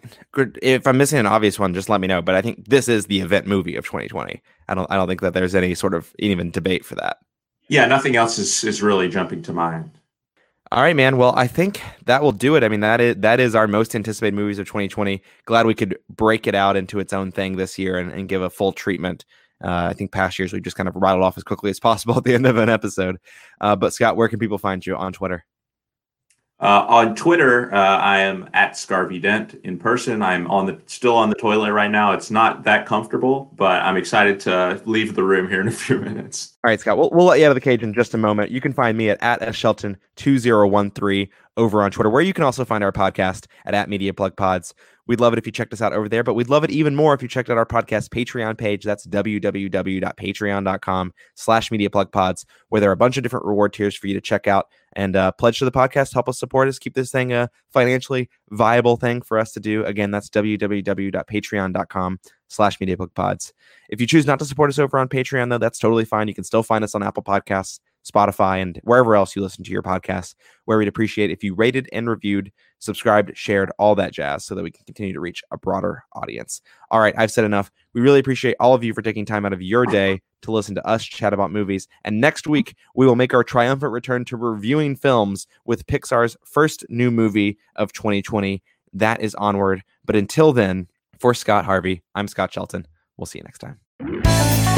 if I'm missing an obvious one, just let me know. But I think this is the event movie of 2020. I don't I don't think that there's any sort of even debate for that. Yeah, nothing else is is really jumping to mind. All right, man. Well, I think that will do it. I mean, that is that is our most anticipated movies of 2020. Glad we could break it out into its own thing this year and, and give a full treatment. Uh, I think past years we just kind of rattled off as quickly as possible at the end of an episode. Uh, but Scott, where can people find you on Twitter? Uh, on Twitter, uh, I am at Scarvy Dent in person. I'm on the still on the toilet right now. It's not that comfortable, but I'm excited to leave the room here in a few minutes. All right, Scott. We'll, we'll let you out of the cage in just a moment. You can find me at at Shelton two zero one three over on Twitter, where you can also find our podcast at at Media Plug Pods. We'd love it if you checked us out over there, but we'd love it even more if you checked out our podcast Patreon page. That's www.patreon.com slash media plug pods, where there are a bunch of different reward tiers for you to check out and uh, pledge to the podcast, help us support us, keep this thing a financially viable thing for us to do. Again, that's www.patreon.com slash media plug pods. If you choose not to support us over on Patreon, though, that's totally fine. You can still find us on Apple Podcasts, Spotify, and wherever else you listen to your podcasts, where we'd appreciate if you rated and reviewed, subscribed, shared, all that jazz so that we can continue to reach a broader audience. All right, I've said enough. We really appreciate all of you for taking time out of your day to listen to us chat about movies. And next week, we will make our triumphant return to reviewing films with Pixar's first new movie of 2020. That is Onward. But until then, for Scott Harvey, I'm Scott Shelton. We'll see you next time.